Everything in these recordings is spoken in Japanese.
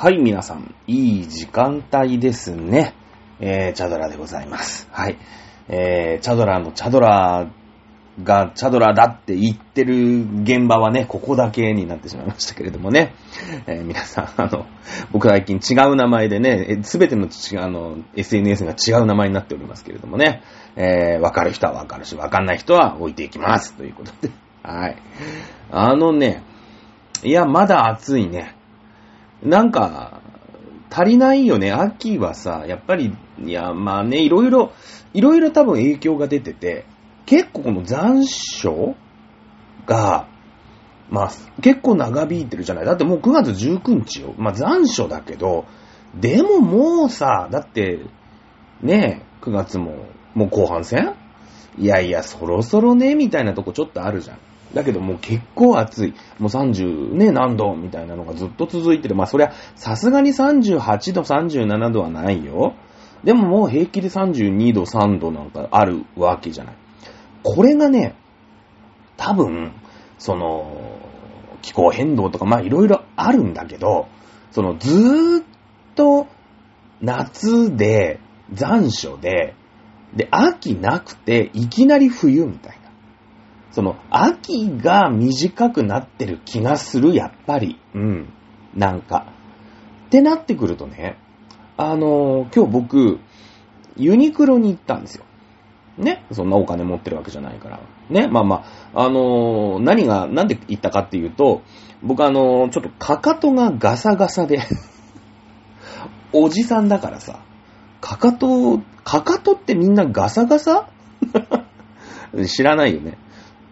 はい、皆さん、いい時間帯ですね。えー、チャドラでございます。はい。えー、チャドラのチャドラがチャドラだって言ってる現場はね、ここだけになってしまいましたけれどもね。えー皆さん、あの、僕最近違う名前でね、すべての違うあの SNS が違う名前になっておりますけれどもね。えー、わかる人はわかるし、わかんない人は置いていきます。ということで。はい。あのね、いや、まだ暑いね。なんか、足りないよね。秋はさ、やっぱり、いや、まあね、いろいろ、いろいろ多分影響が出てて、結構この残暑が、まあ、結構長引いてるじゃない。だってもう9月19日よ。まあ残暑だけど、でももうさ、だって、ね、9月も、もう後半戦？いやいや、そろそろね、みたいなとこちょっとあるじゃん。だけどもう結構暑い。もう30ね、何度みたいなのがずっと続いてる。まあそりゃ、さすがに38度、37度はないよ。でももう平気で32度、3度なんかあるわけじゃない。これがね、多分、その、気候変動とか、まあいろいろあるんだけど、そのずーっと夏で残暑で、で、秋なくていきなり冬みたい。その、秋が短くなってる気がする、やっぱり。うん。なんか。ってなってくるとね、あのー今日僕、ユニクロに行ったんですよ。ね？そんなお金持ってるわけじゃないから。ね？まあまあ、あのー何が、なんで行ったかっていうと、僕あのーちょっとかかとがガサガサで、おじさんだからさ、かかと、かかとってみんなガサガサ？知らないよね。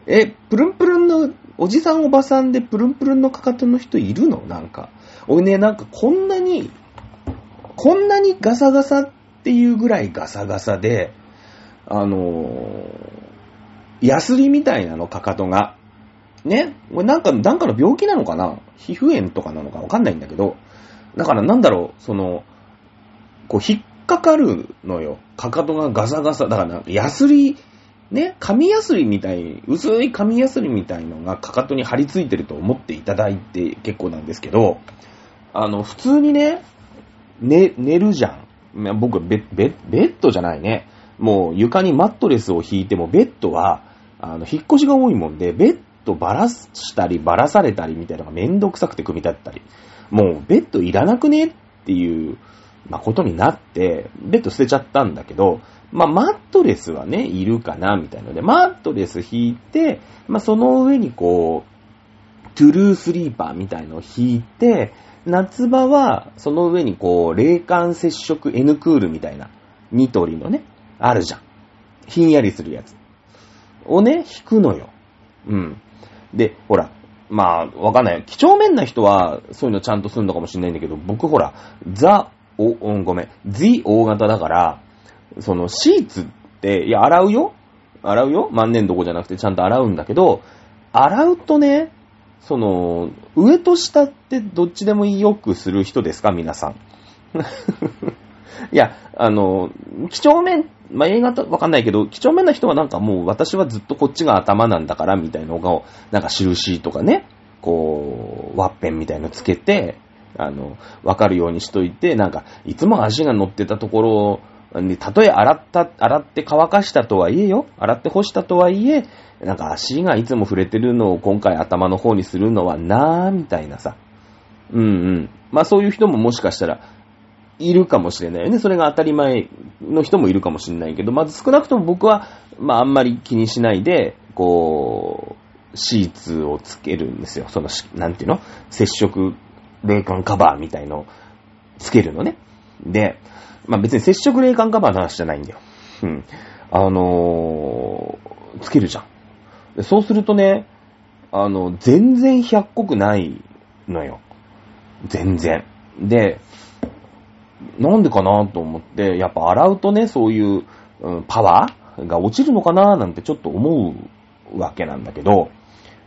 え、プルンプルンの、おじさんおばさんでプルンプルンのかかとの人いるの？なんか。俺ね、なんかこんなに、こんなにガサガサっていうぐらいガサガサで、あのー、ヤスリみたいなの、かかとが。ね？これなんか、なんかの病気なのかな？皮膚炎とかなのかわかんないんだけど、だからなんだろう、その、こう引っかかるのよ。かかとがガサガサ。だからなんかヤスリ、ね、紙ヤスリみたい、薄い紙ヤスリみたいのがかかとに張り付いてると思っていただいて結構なんですけど、あの、普通にね、寝、寝るじゃん。僕ベ、ベ、ベッドじゃないね。もう床にマットレスを引いてもベッドは、あの、引っ越しが多いもんで、ベッドばらしたりばらされたりみたいなのがめんどくさくて組み立てたり。もうベッドいらなくねっていう、まあ、ことになって、ベッド捨てちゃったんだけど、まあ、マットレスはね、いるかな、みたいので、マットレス引いて、まあ、その上にこう、トゥルースリーパーみたいのを引いて、夏場は、その上にこう、冷感接触 N クールみたいな、ニトリのね、あるじゃん。ひんやりするやつ。をね、引くのよ。うん。で、ほら、まあ、わかんない。几帳面な人は、そういうのちゃんとするのかもしれないんだけど、僕ほら、ザ、お、うんごめん、Z 大型だから、そのシーツって、いや、洗うよ？洗うよ？万年どこじゃなくてちゃんと洗うんだけど、洗うとね、その、上と下ってどっちでもよくする人ですか？皆さん。いや、あの、几帳面、まあ、映画とわかんないけど、几帳面な人はなんかもう私はずっとこっちが頭なんだからみたいなのを、なんか印とかね、こう、ワッペンみたいのつけて、あの、わかるようにしといて、なんか、いつも足が乗ってたところに、たとえ洗った、洗って乾かしたとはいえよ、洗って干したとはいえ、なんか足がいつも触れてるのを今回頭の方にするのはなーみたいなさ。うんうん。まあそういう人ももしかしたら、いるかもしれないよね。それが当たり前の人もいるかもしれないけど、まず少なくとも僕は、まああんまり気にしないで、こう、シーツをつけるんですよ。その、なんていうの？接触冷感カバーみたいのつけるのね。で、まあ別に接触冷感カバーの話じゃないんだよ。うん。あのー、つけるじゃん。そうするとね、あの、全然100個くないのよ。全然。で、なんでかなと思って、やっぱ洗うとね、そういう、うんパワーが落ちるのかななんてちょっと思うわけなんだけど、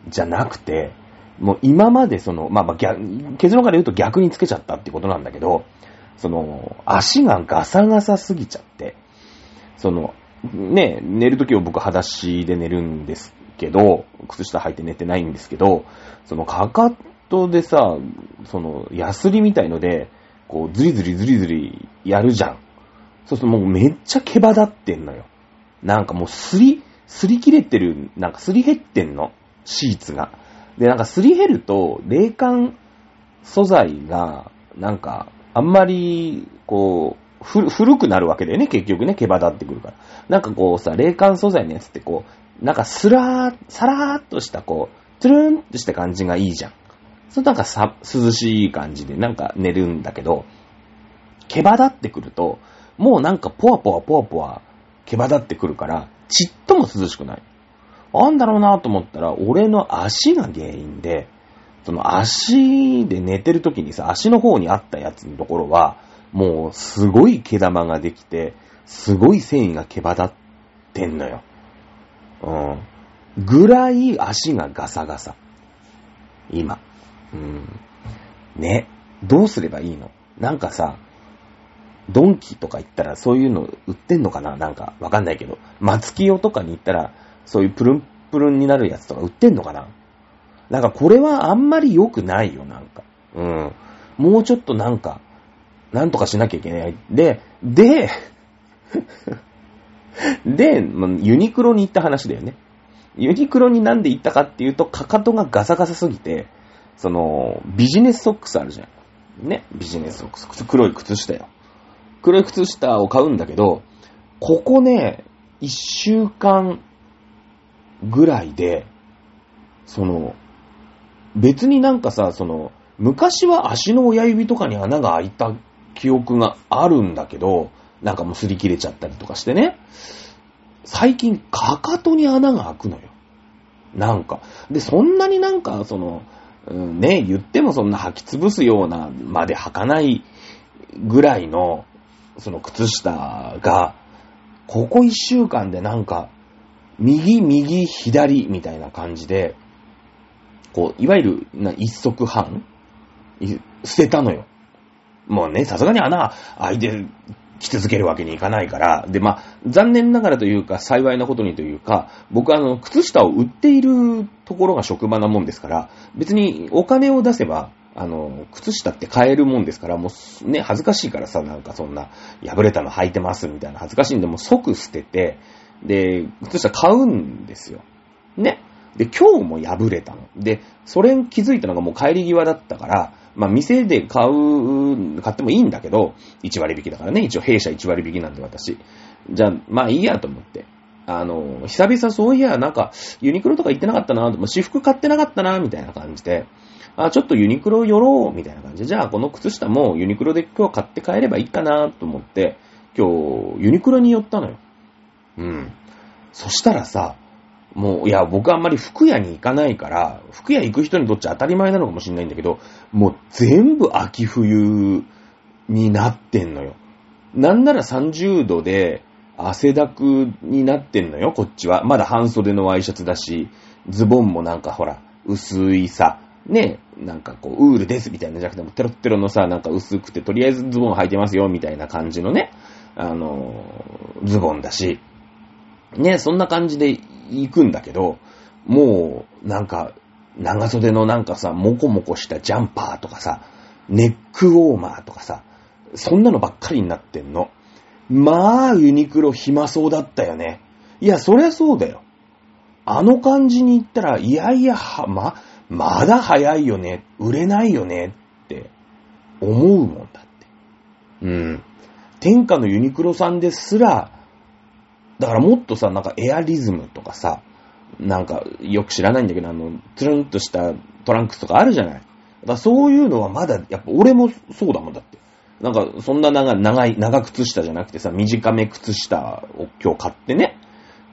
じゃなくて、もう今までその、まあまあ、結論から言うと逆につけちゃったってことなんだけど、その、足がガサガサすぎちゃって、その、ね、寝るときは僕裸足で寝るんですけど、靴下履いて寝てないんですけど、そのかかとでさ、その、ヤスリみたいので、こう、ズリズリズリズリやるじゃん。そうするともうめっちゃ毛羽立ってんのよ。なんかもうすり、すり切れてる、なんかすり減ってんの。シーツが。で、なんかすり減ると、冷感素材が、なんか、あんまり、こう、古くなるわけだよね、結局ね、毛羽立ってくるから。なんかこうさ、冷感素材のやつってこう、なんかスラー、サラーっとしたこう、トゥルンとした感じがいいじゃん。それなんかさ、涼しい感じでなんか寝るんだけど、毛羽立ってくると、もうなんかポワポワポワポワ毛羽立ってくるから、ちっとも涼しくない。なんだろうなと思ったら、俺の足が原因で、その足で寝てる時にさ、足の方にあったやつのところは、もうすごい毛玉ができて、すごい繊維が毛羽立ってんのよ。うん。ぐらい足がガサガサ。今。うん。ね。どうすればいいの？なんかさ、ドンキとか行ったらそういうの売ってんのかな？なんかわかんないけど。松清とかに行ったらそういうプルンプルンになるやつとか売ってんのかな？なんかこれはあんまり良くないよ、なんか。うん。もうちょっとなんか、なんとかしなきゃいけない。で、で、で、ユニクロに行った話だよね。ユニクロになんで行ったかっていうと、かかとがガサガサすぎて、その、ビジネスソックスあるじゃん。ね、ビジネスソックス。黒い靴下よ。黒い靴下を買うんだけど、ここね、一週間ぐらいで、その、別になんかさ、その、昔は足の親指とかに穴が開いた記憶があるんだけど、なんかもう擦り切れちゃったりとかしてね。最近、かかとに穴が開くのよ。なんか。で、そんなになんか、その、うん、ね、言ってもそんな履き潰すようなまで履かないぐらいの、その靴下が、ここ一週間でなんか、右、右、左みたいな感じで、こう、いわゆるな一足半？捨てたのよ。もうね、さすがに穴開いて着続けるわけにいかないから、で、まあ、残念ながらというか、幸いなことにというか、僕はあの、靴下を売っているところが職場なもんですから、別にお金を出せば、あの、靴下って買えるもんですから、もうね、恥ずかしいからさ、なんかそんな、破れたの履いてますみたいな恥ずかしいんで、もう即捨てて、で、靴下買うんですよ。ね。で、今日も破れたの。で、それに気づいたのがもう帰り際だったから、まあ、店で買う、買ってもいいんだけど、1割引きだからね。一応弊社1割引きなんで私。じゃあ、まあいいやと思って。あの、久々そういや、なんか、ユニクロとか行ってなかったな、私服買ってなかったな、みたいな感じで、あ、ちょっとユニクロ寄ろう、みたいな感じで、じゃあこの靴下もユニクロで今日買って帰ればいいかな、と思って、今日、ユニクロに寄ったのよ。うん。そしたらさ、もう、いや、僕あんまり服屋に行かないから、服屋行く人にとっちゃ当たり前なのかもしれないんだけど、もう全部秋冬になってんのよ。なんなら30度で汗だくになってんのよ、こっちは。まだ半袖のワイシャツだし、ズボンもなんかほら、薄いさ、ね、なんかこう、ウールですみたいなじゃなくても、テロッテロのさ、なんか薄くて、とりあえずズボン履いてますよ、みたいな感じのね、あの、ズボンだし、ね、そんな感じで行くんだけど、もう、なんか、長袖のなんかさ、もこもこしたジャンパーとかさ、ネックウォーマーとかさ、そんなのばっかりになってんの。まあ、ユニクロ暇そうだったよね。いや、そりゃそうだよ。あの感じに行ったら、いやいや、は、ま、まだ早いよね。売れないよねって思うもんだって。うん。天下のユニクロさんですら、だからもっとさ、なんかエアリズムとかさ、なんかよく知らないんだけど、あの、つるんとしたトランクスとかあるじゃない。だからそういうのはまだ、やっぱ俺もそうだもんだって。なんか、そんな長長い、長靴下じゃなくてさ、短め靴下を今日買ってね。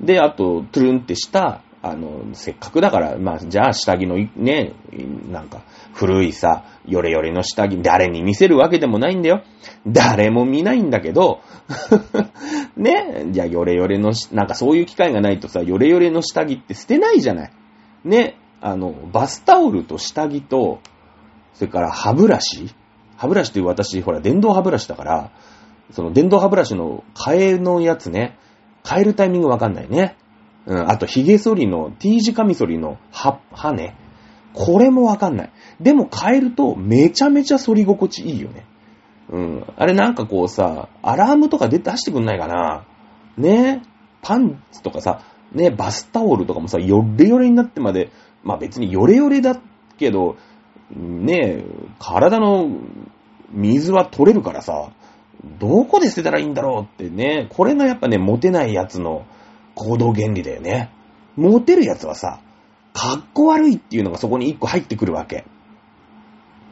で、あと、トゥルンってした、あの、せっかくだから、まあ、じゃあ下着のね、なんか、古いさ、ヨレヨレの下着、誰に見せるわけでもないんだよ。誰も見ないんだけど、ね、じゃあヨレヨレの、なんかそういう機会がないとさ、ヨレヨレの下着って捨てないじゃない。ね、あの、バスタオルと下着と、それから歯ブラシ歯ブラシっていう私、ほら、電動歯ブラシだから、その電動歯ブラシの替えのやつね、変えるタイミングわかんないね。うん、あと、髭剃りの、T 字カミソリの歯、歯ね。これもわかんない。でも変えるとめちゃめちゃ反り心地いいよね。うん。あれなんかこうさ、アラームとか出してくんないかなねパンツとかさ、ねバスタオルとかもさ、ヨレヨレになってまで、まあ別にヨレヨレだけど、ね体の水は取れるからさ、どこで捨てたらいいんだろうってね、これがやっぱね、モテないやつの行動原理だよね。モテるやつはさ、かっこ悪いっていうのがそこに一個入ってくるわけ。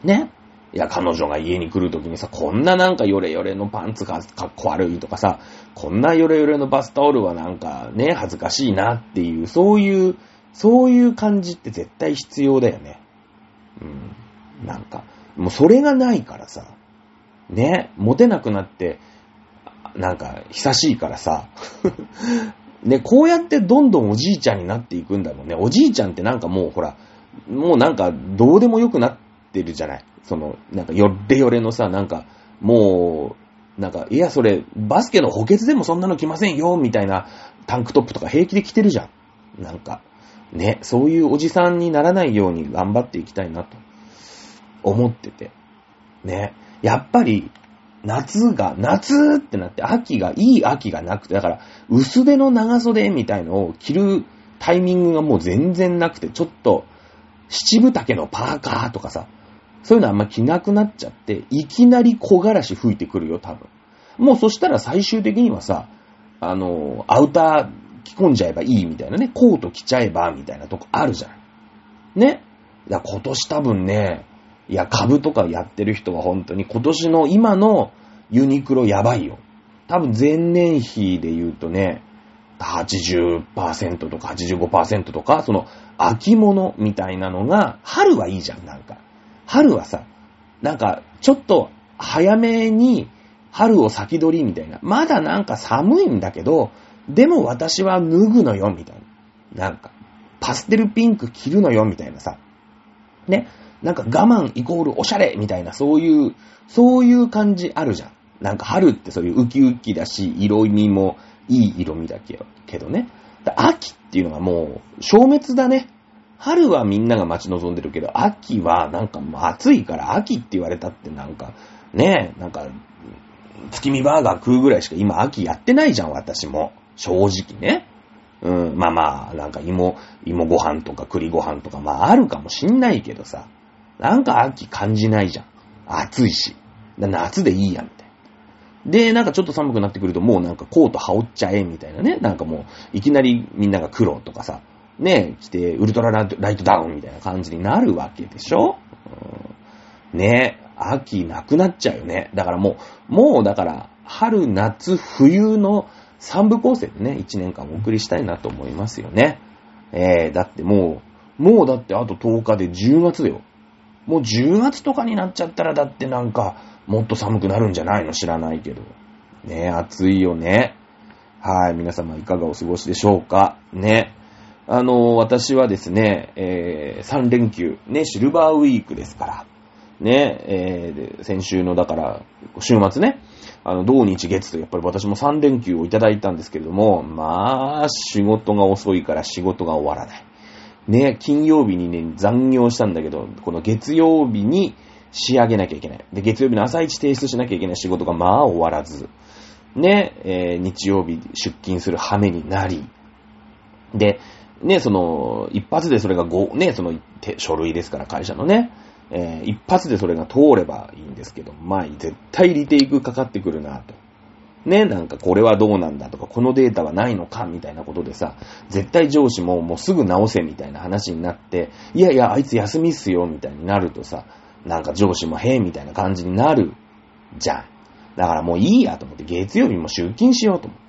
ねいや、彼女が家に来るときにさ、こんななんかヨレヨレのパンツがかっこ悪いとかさ、こんなヨレヨレのバスタオルはなんかね、恥ずかしいなっていう、そういう、そういう感じって絶対必要だよね。うん。なんか、もうそれがないからさ、ね、モテなくなって、なんか、久しいからさ、ね、こうやってどんどんおじいちゃんになっていくんだろうね。おじいちゃんってなんかもうほら、もうなんかどうでもよくなってるじゃない。その、なんかよれよれのさ、なんか、もう、なんか、いや、それ、バスケの補欠でもそんなの着ませんよ、みたいなタンクトップとか平気で着てるじゃん。なんか、ね、そういうおじさんにならないように頑張っていきたいなと思ってて。ね、やっぱり、夏が、夏ってなって、秋が、いい秋がなくて、だから、薄手の長袖みたいのを着るタイミングがもう全然なくて、ちょっと、七分丈のパーカーとかさ、そういうのあんま着なくなっちゃって、いきなり木枯らし吹いてくるよ、多分。もうそしたら最終的にはさ、あの、アウター着込んじゃえばいいみたいなね、コート着ちゃえばみたいなとこあるじゃない。ね。いや、今年多分ね、いや、株とかやってる人は本当に今年の今のユニクロやばいよ。多分前年比で言うとね、80%とか85%とか、その秋物みたいなのが、春はいいじゃん、なんか。春はさ、なんか、ちょっと早めに春を先取りみたいな。まだなんか寒いんだけど、でも私は脱ぐのよ、みたいな。なんか、パステルピンク着るのよ、みたいなさ。ね。なんか我慢イコールおしゃれみたいな、そういう、そういう感じあるじゃん。なんか春ってそういうウキウキだし、色味もいい色味だけどね。秋っていうのがもう消滅だね。春はみんなが待ち望んでるけど、秋はなんかもう暑いから秋って言われたってなんか、ねえ、なんか、月見バーガー食うぐらいしか今秋やってないじゃん、私も。正直ね。うん、まあまあ、なんか芋、芋ご飯とか栗ご飯とか、まああるかもしんないけどさ。なんか秋感じないじゃん。暑いし。夏でいいや、みたいな。で、なんかちょっと寒くなってくるともうなんかコート羽織っちゃえ、みたいなね。なんかもう、いきなりみんなが黒とかさ、ね、着て、ウルトラライトダウンみたいな感じになるわけでしょ、うん、ね、秋なくなっちゃうよね。だからもう、もうだから、春、夏、冬の三部構成でね、一年間お送りしたいなと思いますよね。えー、だってもう、もうだってあと10日で10月だよ。もう10月とかになっちゃったらだってなんか、もっと寒くなるんじゃないの？知らないけど。ね暑いよね。はい、皆様いかがお過ごしでしょうか？ね。あの、私はですね、えー、3連休、ね、シルバーウィークですから。ね、えー、先週の、だから、週末ね、あの、土日月と、やっぱり私も3連休をいただいたんですけれども、まあ、仕事が遅いから仕事が終わらない。ね、金曜日にね、残業したんだけど、この月曜日に仕上げなきゃいけない。で、月曜日の朝一提出しなきゃいけない仕事がまあ終わらず、ね、えー、日曜日出勤する羽目になり、で、ね、その、一発でそれが5、ね、その、書類ですから、会社のね、えー、一発でそれが通ればいいんですけど、まあ、絶対リテイクかかってくるなと。ね、なんかこれはどうなんだとか、このデータはないのかみたいなことでさ、絶対上司ももうすぐ直せみたいな話になって、いやいや、あいつ休みっすよみたいになるとさ、なんか上司もへえみたいな感じになるじゃん。だからもういいやと思って、月曜日も出勤しようと思って。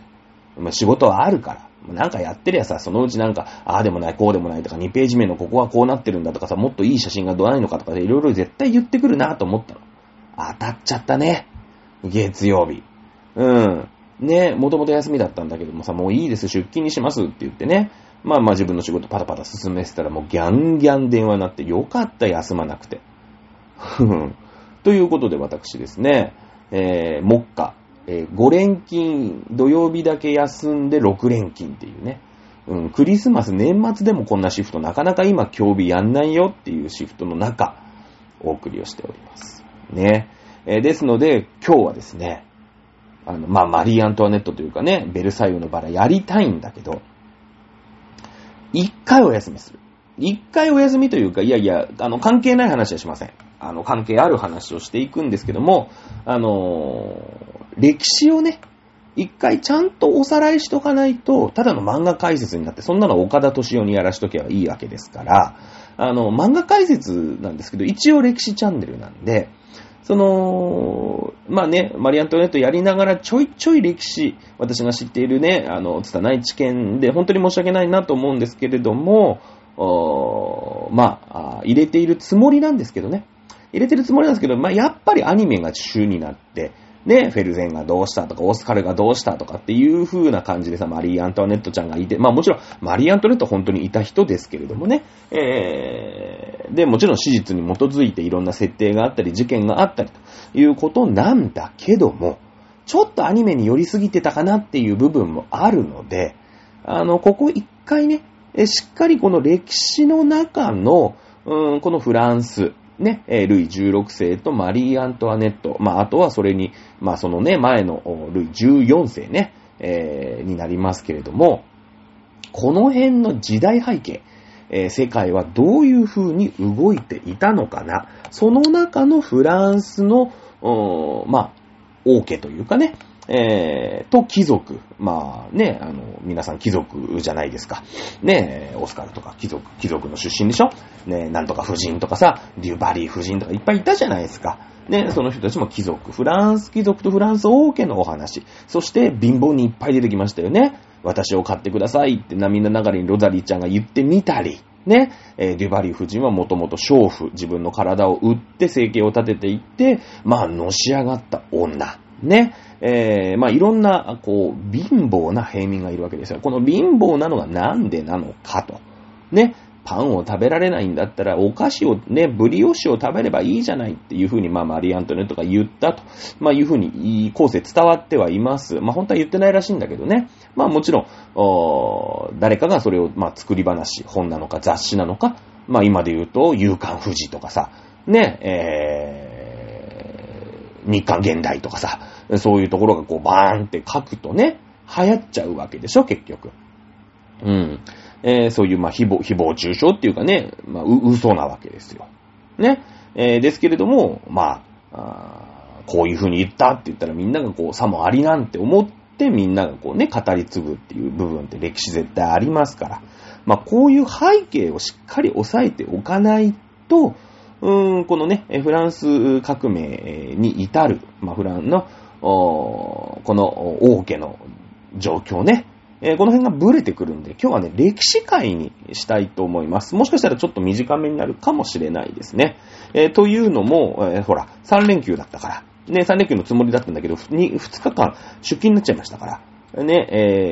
まあ、仕事はあるから。なんかやってりゃさ、そのうちなんか、ああでもない、こうでもないとか、2ページ目のここはこうなってるんだとかさ、もっといい写真がどないのかとかいろいろ絶対言ってくるなと思ったの。当たっちゃったね。月曜日。うん。ね、もともと休みだったんだけどもさ、もういいです、出勤にしますって言ってね。まあまあ自分の仕事パタパタ進めてたらもうギャンギャン電話になってよかった休まなくて。ということで私ですね、えー、目下、えー、5連勤、土曜日だけ休んで6連勤っていうね。うん、クリスマス、年末でもこんなシフト、なかなか今、競技やんないよっていうシフトの中、お送りをしております。ね。えーですので、今日はですね、あの、まあ、マリー・アントワネットというかね、ベルサイユのバラやりたいんだけど、一回お休みする。一回お休みというか、いやいや、あの、関係ない話はしません。あの、関係ある話をしていくんですけども、あのー歴史をね、一回ちゃんとおさらいしとかないと、ただの漫画解説になって、そんなの岡田敏夫にやらしとけばいいわけですから、あの、漫画解説なんですけど、一応歴史チャンネルなんで、その、まあね、マリアントネットやりながらちょいちょい歴史、私が知っているね、あの、拙い知見で、本当に申し訳ないなと思うんですけれども、まあ、入れているつもりなんですけどね。入れてるつもりなんですけど、まあ、やっぱりアニメが主になって、ね、フェルゼンがどうしたとか、オスカルがどうしたとかっていう風な感じでさ、マリー・アントワネットちゃんがいて、まあもちろん、マリー・アントワネット本当にいた人ですけれどもね、えー、で、もちろん史実に基づいていろんな設定があったり、事件があったりということなんだけども、ちょっとアニメに寄りすぎてたかなっていう部分もあるので、あの、ここ一回ね、しっかりこの歴史の中の、うん、このフランス、ね、ルイ16世とマリー・アントワネット、まあ、あとはそれに、まあ、そのね、前のルイ14世ね、えーになりますけれども、この辺の時代背景、えー世界はどういう風に動いていたのかな？その中のフランスの、まあ、王家というかね、えー、と貴族。まあね、あの、皆さん貴族じゃないですか。ね、オスカルとか貴族、貴族の出身でしょ？ね、なんとか夫人とかさ、デュバリー夫人とかいっぱいいたじゃないですか。ね、その人たちも貴族。フランス貴族とフランス王家のお話。そして貧乏にいっぱい出てきましたよね。私を買ってくださいって涙ながらにロザリーちゃんが言ってみたり。ね、えデュバリー夫人はもともと娼婦、自分の体を売って生計を立てていって、まあ、のし上がった女。ね、えーまあ、いろんな、こう、貧乏な平民がいるわけですよ。この貧乏なのがなんでなのかと。ね、パンを食べられないんだったら、お菓子をね、ブリオッシュを食べればいいじゃないっていうふうに、まあ、マリ・アントネットが言ったと、まあ、いうふうに、後世伝わってはいます。まあ、本当は言ってないらしいんだけどね。まあ、もちろん、誰かがそれを、まあ、作り話、本なのか雑誌なのか、まあ、今で言うと、夕刊富士とかさ、ね、えー、日刊現代とかさ、そういうところがこう、バーンって書くとね、流行っちゃうわけでしょ、結局。うん。えーそういう、まあ、誹謗、誹謗中傷っていうかね、まあ、嘘なわけですよ。ね。えーですけれども、まあ、あこういう風に言ったって言ったらみんながこう、さもありなんて思ってみんながこうね、語り継ぐっていう部分って歴史絶対ありますから。まあ、こういう背景をしっかり押さえておかないと、うーん、このね、フランス革命に至る、まあ、フランの、この王家の状況ね、えーこの辺がブレてくるんで、今日はね、歴史会にしたいと思います。もしかしたらちょっと短めになるかもしれないですね。えーというのも、えーほら、3連休だったから、ね、3連休のつもりだったんだけど、ふに2日間出勤になっちゃいましたから、ね、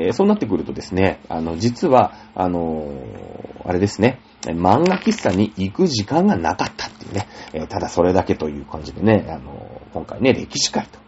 えーそうなってくるとですね、あの、実は、あのーあれですね、漫画喫茶に行く時間がなかったっていうね、えーただそれだけという感じでね、あの今回ね、歴史会と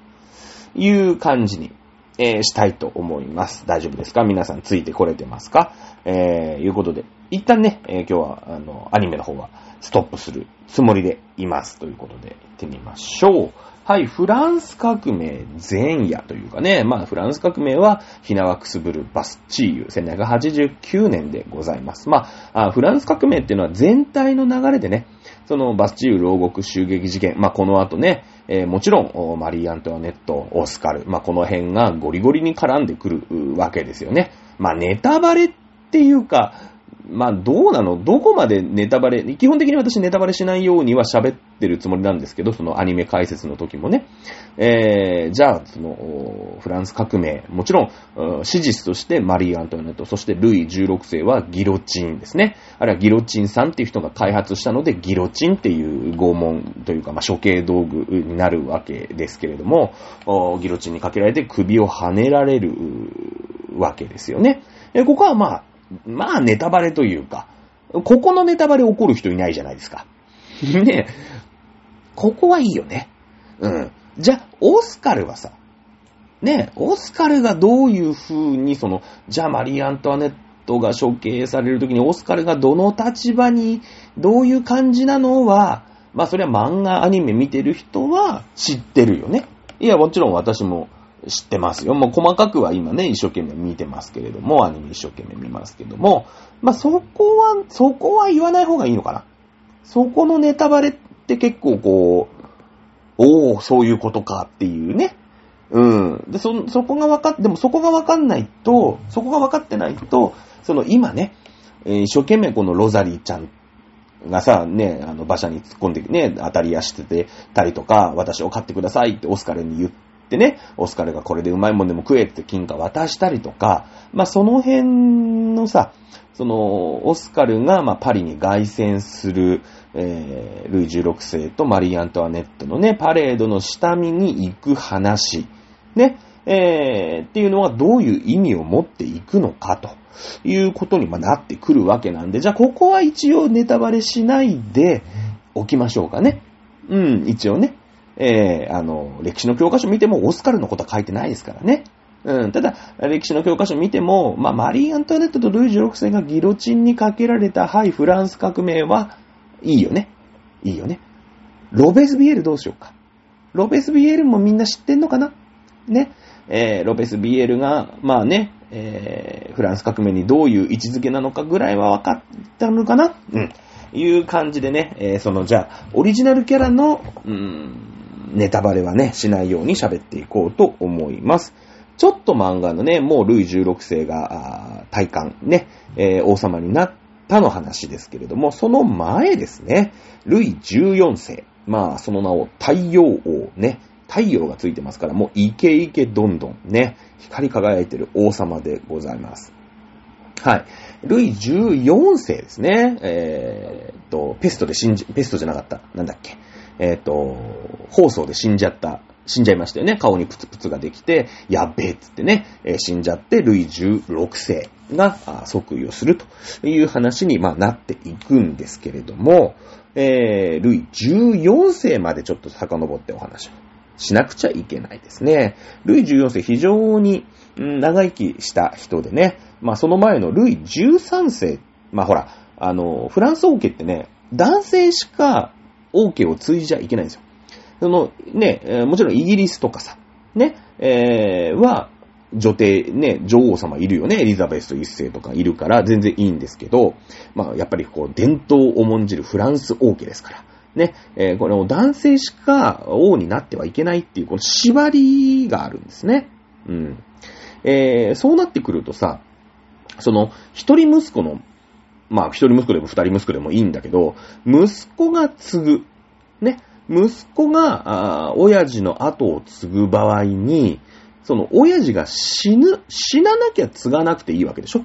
いう感じに、えーしたいと思います。大丈夫ですか？皆さんついてこれてますか？えー、いうことで、一旦ね、えー今日は、あの、アニメの方はストップするつもりでいます。ということで、行ってみましょう。はい、フランス革命前夜というかね、まあ、フランス革命は、ひなわくすぶるバスチーユ、1789年でございます。まあ、あフランス革命っていうのは全体の流れでね、そのバスチーユ牢獄襲撃事件、まあ、この後ね、えーもちろん、マリー・アントワネット、オスカル、まあ、この辺がゴリゴリに絡んでくるわけですよね。まあ、ネタバレっていうか、まあ、どうなの？どこまでネタバレ、基本的に私ネタバレしないようには喋ってるつもりなんですけど、そのアニメ解説の時もね。えー、じゃあ、その、フランス革命、もちろん、史実としてマリー・アントワネット、そしてルイ16世はギロチンですね。あるいはギロチンさんっていう人が開発したので、ギロチンっていう拷問というか、まあ、処刑道具になるわけですけれども、ギロチンにかけられて首を跳ねられるわけですよね。えここはまあ、まあネタバレというか、ここのネタバレ起こる人いないじゃないですか。ねここはいいよね。うん。じゃあ、オスカルはさ、ねオスカルがどういう風に、その、じゃあマリー・アントワネットが処刑されるときにオスカルがどの立場に、どういう感じなのは、まあそれは漫画、アニメ見てる人は知ってるよね。いや、もちろん私も知ってますよ。もう細かくは今ね、一生懸命見てますけれども、アニメ一生懸命見ますけども、まあそこは、そこは言わない方がいいのかな。そこのネタバレって結構こう、おー、そういうことかっていうね。うん。で、そ、そこが分かっ、でもそこが分かんないと、そこが分かってないと、その今ね、え、一生懸命このロザリーちゃんがさ、ね、あの馬車に突っ込んでね、当たり屋しててたりとか、私を買ってくださいってオスカルに言ってね、オスカルがこれでうまいもんでも食えって金貨渡したりとか、まあその辺のさ、その、オスカルが、ま、パリに凱旋する、えー、ルイ16世とマリー・アントワネットのね、パレードの下見に行く話、ね、えー、っていうのはどういう意味を持っていくのかということにまなってくるわけなんで、じゃあここは一応ネタバレしないでおきましょうかね。うん、一応ね。えー、あの、歴史の教科書見てもオスカルのことは書いてないですからね。うん、ただ、歴史の教科書見ても、まあ、マリー・アントワネットとルイ16世がギロチンにかけられた、はい、フランス革命は、いいよね。いいよね。ロベスビエルどうしようか。ロベスビエルもみんな知ってんのかな？ね。えー、ロベスビエルが、まあね、えー、フランス革命にどういう位置づけなのかぐらいは分かったのかな？うん。いう感じでね、えー、その、じゃあ、オリジナルキャラの、うん、ネタバレはね、しないように喋っていこうと思います。ちょっと漫画のね、もうルイ16世が、体感、ね、えー、王様になったの話ですけれども、その前ですね、ルイ14世。まあ、その名を太陽王ね、太陽がついてますから、もうイケイケどんどんね、光り輝いてる王様でございます。はい。ルイ14世ですね。えー、っと、ペストで死んじ、ペストじゃなかった。なんだっけ。えー、っと、放送で死んじゃった死んじゃいましたよね。顔にプツプツができて、やっべえっつってね、えー、死んじゃって、ルイ16世が即位をするという話に、まあ、なっていくんですけれども、えー、ルイ14世までちょっと遡ってお話をしなくちゃいけないですね。ルイ14世非常に長生きした人でね、まあその前のルイ13世、まあほら、あの、フランス王家ってね、男性しか王家を継いじゃいけないんですよ。その、ね、もちろんイギリスとかさ、ね、えー、は、女帝、ね、女王様いるよね、エリザベス一世とかいるから全然いいんですけど、まあ、やっぱりこう、伝統を重んじるフランス王家ですから、ね、えー、これを男性しか王になってはいけないっていう、この縛りがあるんですね。うん。えー、そうなってくるとさ、その、一人息子の、まあ、一人息子でも二人息子でもいいんだけど、息子が継ぐ、ね、息子が、あ親父の後を継ぐ場合に、その親父が死ぬ、死ななきゃ継がなくていいわけでしょ？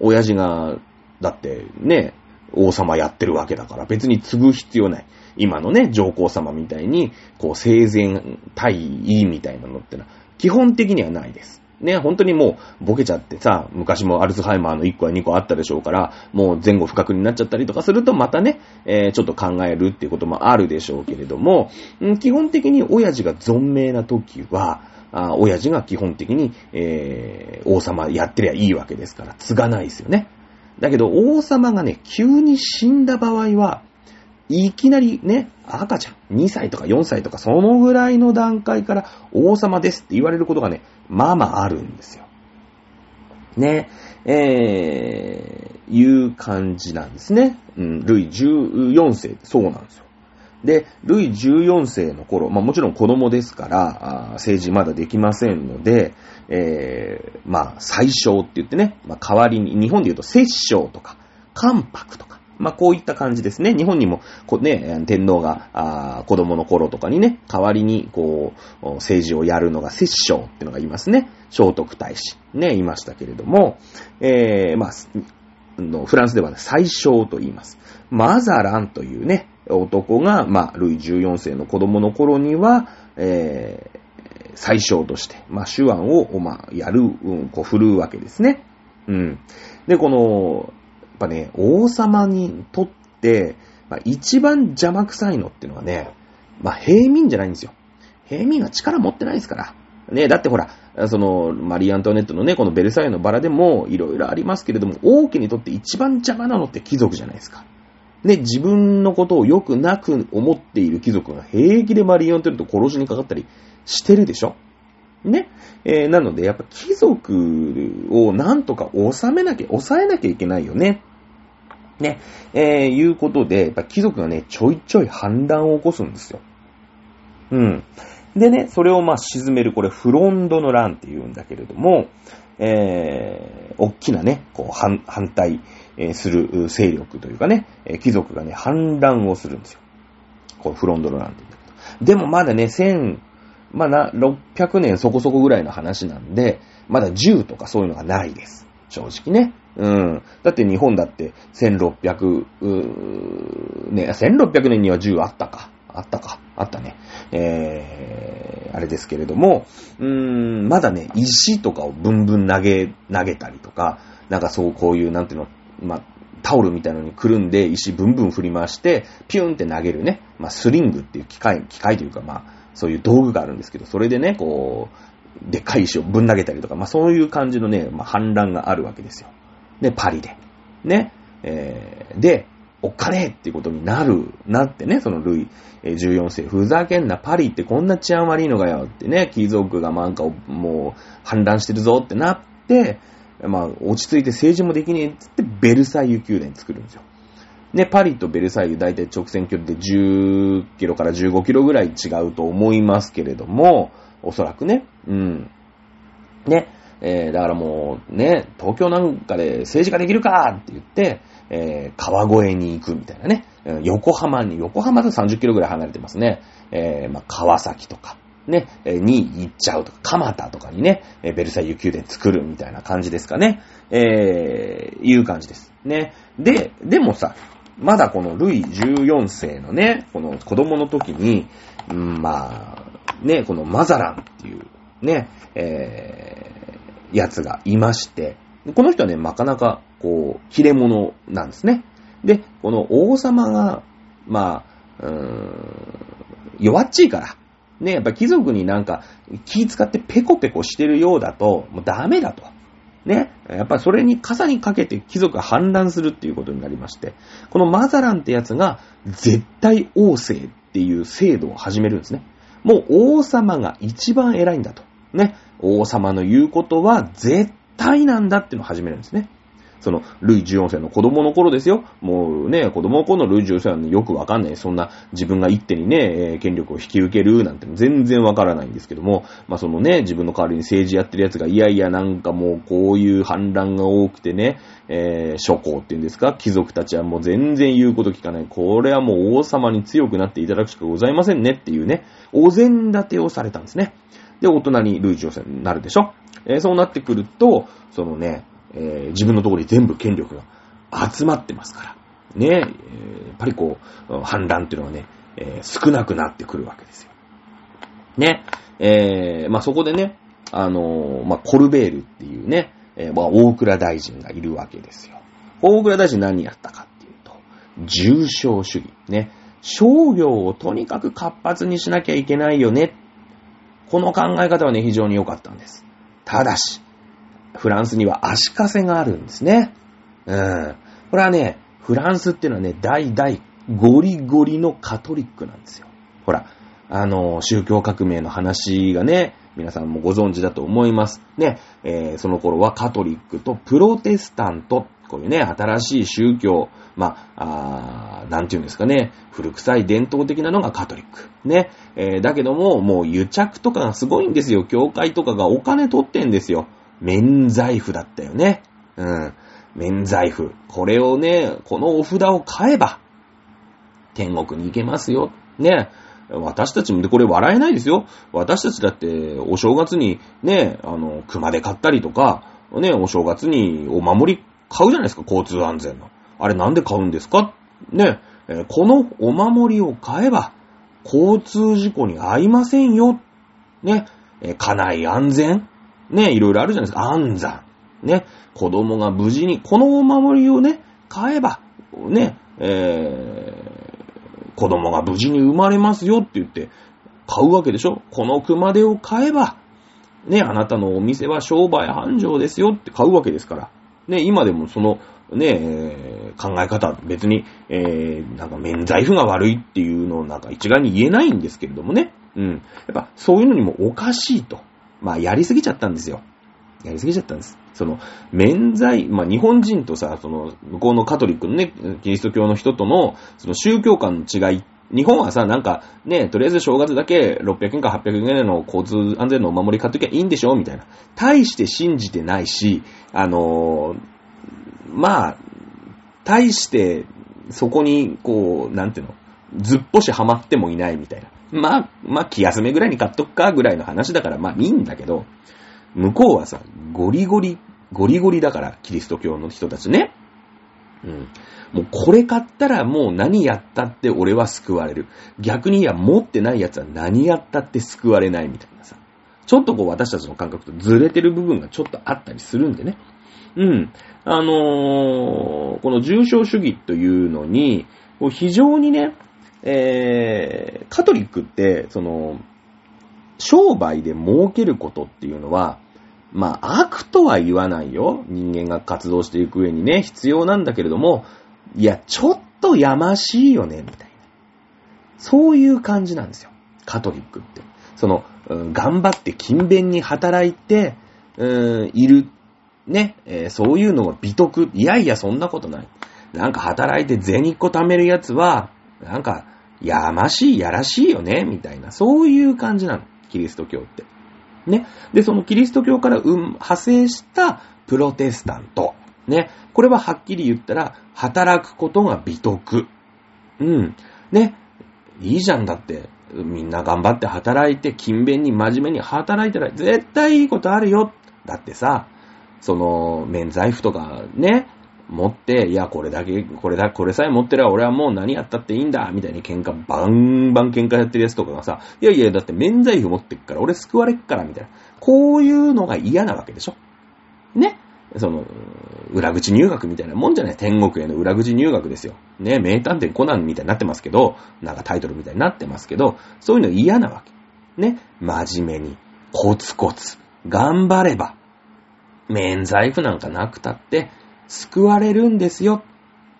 親父が、だってね、王様やってるわけだから別に継ぐ必要ない。今のね、上皇様みたいに、こう生前退位みたいなのってのは、基本的にはないです。ね、本当にもうボケちゃってさ、昔もアルツハイマーの1個や2個あったでしょうから、もう前後不覚になっちゃったりとかするとまたね、えー、ちょっと考えるっていうこともあるでしょうけれども、基本的に親父が存命な時は、あ親父が基本的に、えー、王様やってりゃいいわけですから、継がないですよね。だけど王様がね、急に死んだ場合は、いきなりね、赤ちゃん、2歳とか4歳とかそのぐらいの段階から王様ですって言われることがね、まあまああるんですよ。ね、えー、いう感じなんですね。うん、ルイ14世、そうなんですよ。で、ルイ14世の頃、まあもちろん子供ですから、政治まだできませんので、えー、まあ最小って言ってね、まあ代わりに、日本で言うと摂政とか、関白とか、まあ、こういった感じですね。日本にも、こね、天皇が、あ子供の頃とかにね、代わりに、こう、政治をやるのが摂政っていうのがいますね。聖徳太子。ね、いましたけれども、えー、まあ、フランスではね、最小と言います。マザランというね、男が、まあ、ルイ14世の子供の頃には、えー、最小として、まあ、手腕を、まあ、やる、うん、こう、振るうわけですね。うん。で、この、ぱね、王様にとって、まあ、一番邪魔くさいのっていうのはね、まあ、平民じゃないんですよ。平民は力持ってないですから。ね、だってほら、その、マリー・アントネットのね、このベルサイユのバラでも、いろいろありますけれども、王家にとって一番邪魔なのって貴族じゃないですか。ね、自分のことをよくなく思っている貴族が平気でマリー・アントネット殺しにかかったりしてるでしょね。えー、なので、やっぱ貴族をなんとか収めなきゃ、抑えなきゃいけないよね。ね。えー、いうことで、やっぱ貴族がね、ちょいちょい反乱を起こすんですよ。うん。でね、それをまあ沈める、これフロンドの乱って言うんだけれども、えー、大きなね、こう反、反対する勢力というかね、貴族がね、反乱をするんですよ。こう、フロンドの乱って言うんだけど。でもまだね、1000、まあな、600年そこそこぐらいの話なんで、まだ銃とかそういうのがないです。正直ね。うん。だって日本だって1600、ね、1600年には銃あったか。あったか。あったね。えー、あれですけれども、うーん、まだね、石とかをブンブン投げ、投げたりとか、なんかそうこういう、なんていうの、まあ、タオルみたいなのにくるんで石ブンブン振り回して、ピュンって投げるね、まあ、スリングっていう機械、機械というか、まあ、そういう道具があるんですけど、それでね、こう、でっかい石をぶん投げたりとか、まあ、そういう感じのね、まあ、反乱があるわけですよ。で、パリで。ね。えー、で、おっかねえっていうことになる、なってね、そのルイ14世、ふざけんな、パリってこんな治安悪いのかよってね、貴族がなんかもう反乱してるぞってなって、まあ、落ち着いて政治もできねえってって、ベルサイユ宮殿作るんですよ。ね、パリとベルサイユ大体直線距離で10キロから15キロぐらい違うと思いますけれども、おそらくね、うん。ね、えー、だからもうね、東京なんかで政治家できるかって言って、えー、川越に行くみたいなね。横浜に、横浜と30キロぐらい離れてますね。えー、まあ、川崎とか、ね、に行っちゃうとか、蒲田とかにね、ベルサイユ宮殿作るみたいな感じですかね。えー、いう感じです。ね。で、でもさ、まだこのルイ14世のね、この子供の時に、うん、まあ、ね、このマザランっていうね、え、やつがいまして、この人はね、なかなか、こう、切れ者なんですね。で、この王様が、まあ、うーん、弱っちいから、ね、やっぱ貴族になんか気使ってペコペコしてるようだと、もうダメだと。ね。やっぱそれに傘にかけて貴族が反乱するっていうことになりまして、このマザランってやつが絶対王政っていう制度を始めるんですね。もう王様が一番偉いんだと。ね。王様の言うことは絶対なんだっていうのを始めるんですね。その、ルイ14世の子供の頃ですよ。もうね、子供の頃のルイ14世は、ね、よくわかんない。そんな自分が一手にね、権力を引き受けるなんて全然わからないんですけども、まあそのね、自分の代わりに政治やってる奴が、いやいやなんかもうこういう反乱が多くてね、えー、諸侯っていうんですか、貴族たちはもう全然言うこと聞かない。これはもう王様に強くなっていただくしかございませんねっていうね、お膳立てをされたんですね。で、大人にルイ14世になるでしょ？えー、そうなってくると、そのね、えー、自分のところに全部権力が集まってますから。ね、えー、やっぱりこう、反乱っていうのはね、え、少なくなってくるわけですよ。ね、え、まあ、そこでね、あの、まあ、コルベールっていうね、え、まあ、大倉大臣がいるわけですよ。大倉大臣何やったかっていうと、重商主義。ね、商業をとにかく活発にしなきゃいけないよね。この考え方はね、非常に良かったんです。ただし、フランスには足かせがあるんですね。うん。これはね、フランスっていうのはね、代々ゴリゴリのカトリックなんですよ。ほら、あの、宗教革命の話がね、皆さんもご存知だと思います。ね、えー、その頃はカトリックとプロテスタント、こういうね、新しい宗教、まあ、あなんていうんですかね、古臭い伝統的なのがカトリック。ね、えー、だけども、もう癒着とかがすごいんですよ。教会とかがお金取ってんですよ。免罪符だったよね。うん。免罪符。これをね、このお札を買えば、天国に行けますよ。ね。私たちも、これ笑えないですよ。私たちだって、お正月にね、あの、熊で買ったりとか、ね、お正月にお守り買うじゃないですか、交通安全の。あれなんで買うんですか？ね、このお守りを買えば、交通事故に遭いませんよ。ね、家内安全。ね、いろいろあるじゃないですか。安産。ね、子供が無事に、このお守りをね、買えば、ね、えー、子供が無事に生まれますよって言って、買うわけでしょ？この熊手を買えば、ね、あなたのお店は商売繁盛ですよって買うわけですから。ね、今でもその、ね、考え方、別に、えー、なんか免罪符が悪いっていうのをなんか一概に言えないんですけれどもね。うん。やっぱそういうのにもおかしいと。まあやりすぎちゃったんですよ。やりすぎちゃったんです。その、免罪、まあ日本人とさ、その、向こうのカトリックのね、キリスト教の人との、その宗教観の違いっ日本はさ、なんか、ね、とりあえず正月だけ600円か800円の交通安全のお守り買っときゃいいんでしょみたいな。大して信じてないし、あのー、まあ、大して、そこに、こう、なんていうの、ずっぽしハマってもいないみたいな。まあ、まあ、気休めぐらいに買っとくかぐらいの話だから、まあいいんだけど、向こうはさ、ゴリゴリ、ゴリゴリだから、キリスト教の人たちね。うん。もうこれ買ったらもう何やったって俺は救われる。逆にいや、持ってない奴は何やったって救われないみたいなさ。ちょっとこう私たちの感覚とずれてる部分がちょっとあったりするんでね。うん。あのー、この重症主義というのに、非常にね、えー、カトリックって、その、商売で儲けることっていうのは、まあ、悪とは言わないよ。人間が活動していく上にね、必要なんだけれども、いや、ちょっとやましいよね、みたいな。そういう感じなんですよ。カトリックって。その、うん、頑張って勤勉に働いて、うん、いる。ね、えー、そういうのが美徳。いやいや、そんなことない。なんか働いて銭っこ貯めるやつは、なんか、やましい、やらしいよね、みたいな。そういう感じなの。キリスト教って。ね。で、そのキリスト教から、うん、派生したプロテスタント。ね。これははっきり言ったら、働くことが美徳。うん。ね。いいじゃんだって。みんな頑張って働いて、勤勉に真面目に働いたら絶対いいことあるよ。だってさ、その、免罪符とかね、持って、いや、これだけ、これだ、これさえ持ってれば俺はもう何やったっていいんだ、みたいに喧嘩、バンバン喧嘩やってるやつとかがさ、いやいや、だって免罪符持ってっから、俺救われっから、みたいな。こういうのが嫌なわけでしょねその、裏口入学みたいなもんじゃない天国への裏口入学ですよ。ね、名探偵コナンみたいになってますけど、なんかタイトルみたいになってますけど、そういうの嫌なわけ。ね、真面目に、コツコツ、頑張れば、免罪符なんかなくたって、救われるんですよ。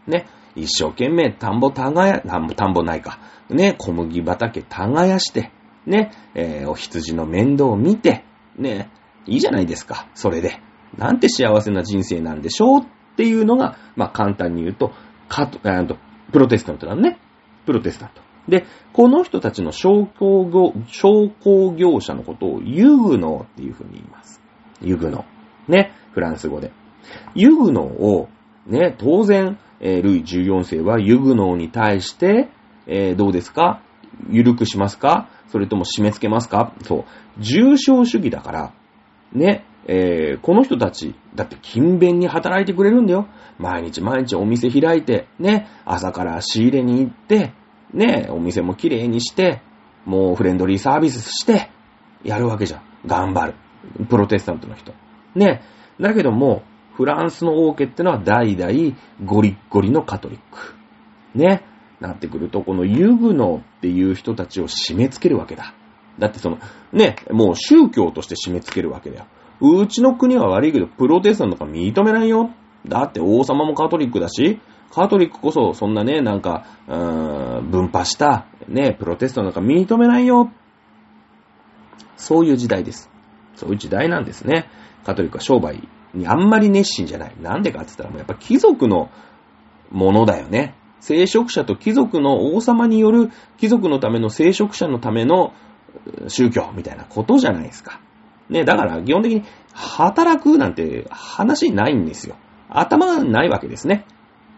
ね、一生懸命田んぼ耕田んぼ、田んぼないか。ね、小麦畑耕して、ね、えー、お羊の面倒を見て、ね、いいじゃないですか、それで。なんて幸せな人生なんでしょうっていうのが、まあ簡単に言うと、カト、えー、と、プロテスタントなのね。プロテスタント。で、この人たちの商工業、商工業者のことをユグノーっていうふうに言います。ユグノー。ね、フランス語で。ユグノーを、ね、当然、えー、ルイ14世はユグノーに対して、えー、どうですか？緩くしますか？それとも締め付けますか？そう。重症主義だから、ね、えー、この人たち、だって勤勉に働いてくれるんだよ。毎日毎日お店開いて、ね、朝から仕入れに行って、ね、お店も綺麗にして、もうフレンドリーサービスして、やるわけじゃん。頑張る。プロテスタントの人。ね。だけども、フランスの王家ってのは代々ゴリッゴリのカトリック。ね。なってくると、このユグノっていう人たちを締め付けるわけだ。だってその、ね、もう宗教として締め付けるわけだよ。うちの国は悪いけど、プロテスタントとか認めないよ。だって王様もカトリックだし、カトリックこそそんなね、なんか、うーん、分派した、ね、プロテスタントとか認めないよ。そういう時代です。そういう時代なんですね。カトリックは商売にあんまり熱心じゃない。なんでかって言ったらもうやっぱ貴族のものだよね。聖職者と貴族の王様による貴族のための聖職者のための宗教みたいなことじゃないですか。ね、だから基本的に働くなんて話ないんですよ。頭がないわけですね。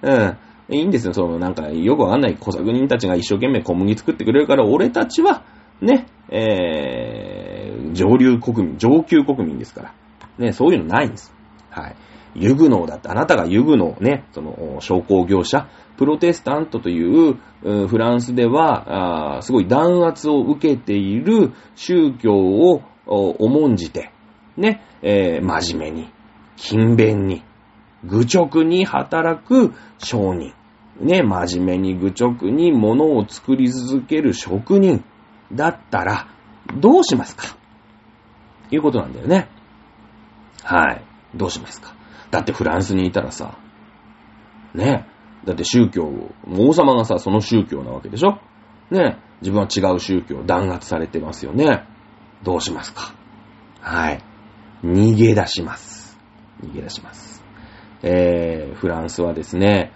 うん。いいんですよ。そのなんかよくわかんない小作人たちが一生懸命小麦作ってくれるから俺たちはね、えー、上流国民、上級国民ですから。ね、そういうのないんです。はい。ユグノーだって、あなたがユグノーね、その、商工業者、プロテスタントという、うフランスでは、すごい弾圧を受けている宗教を重んじて、ね、えー、真面目に、勤勉に、愚直に働く商人。ね、真面目に愚直に物を作り続ける職人だったら、どうしますか？いうことなんだよね。はい。どうしますか？だってフランスにいたらさ、ね。だって宗教を、王様がさ、その宗教なわけでしょ？ね。自分は違う宗教、弾圧されてますよね。どうしますか？はい。逃げ出します。逃げ出します。えー、フランスはですね、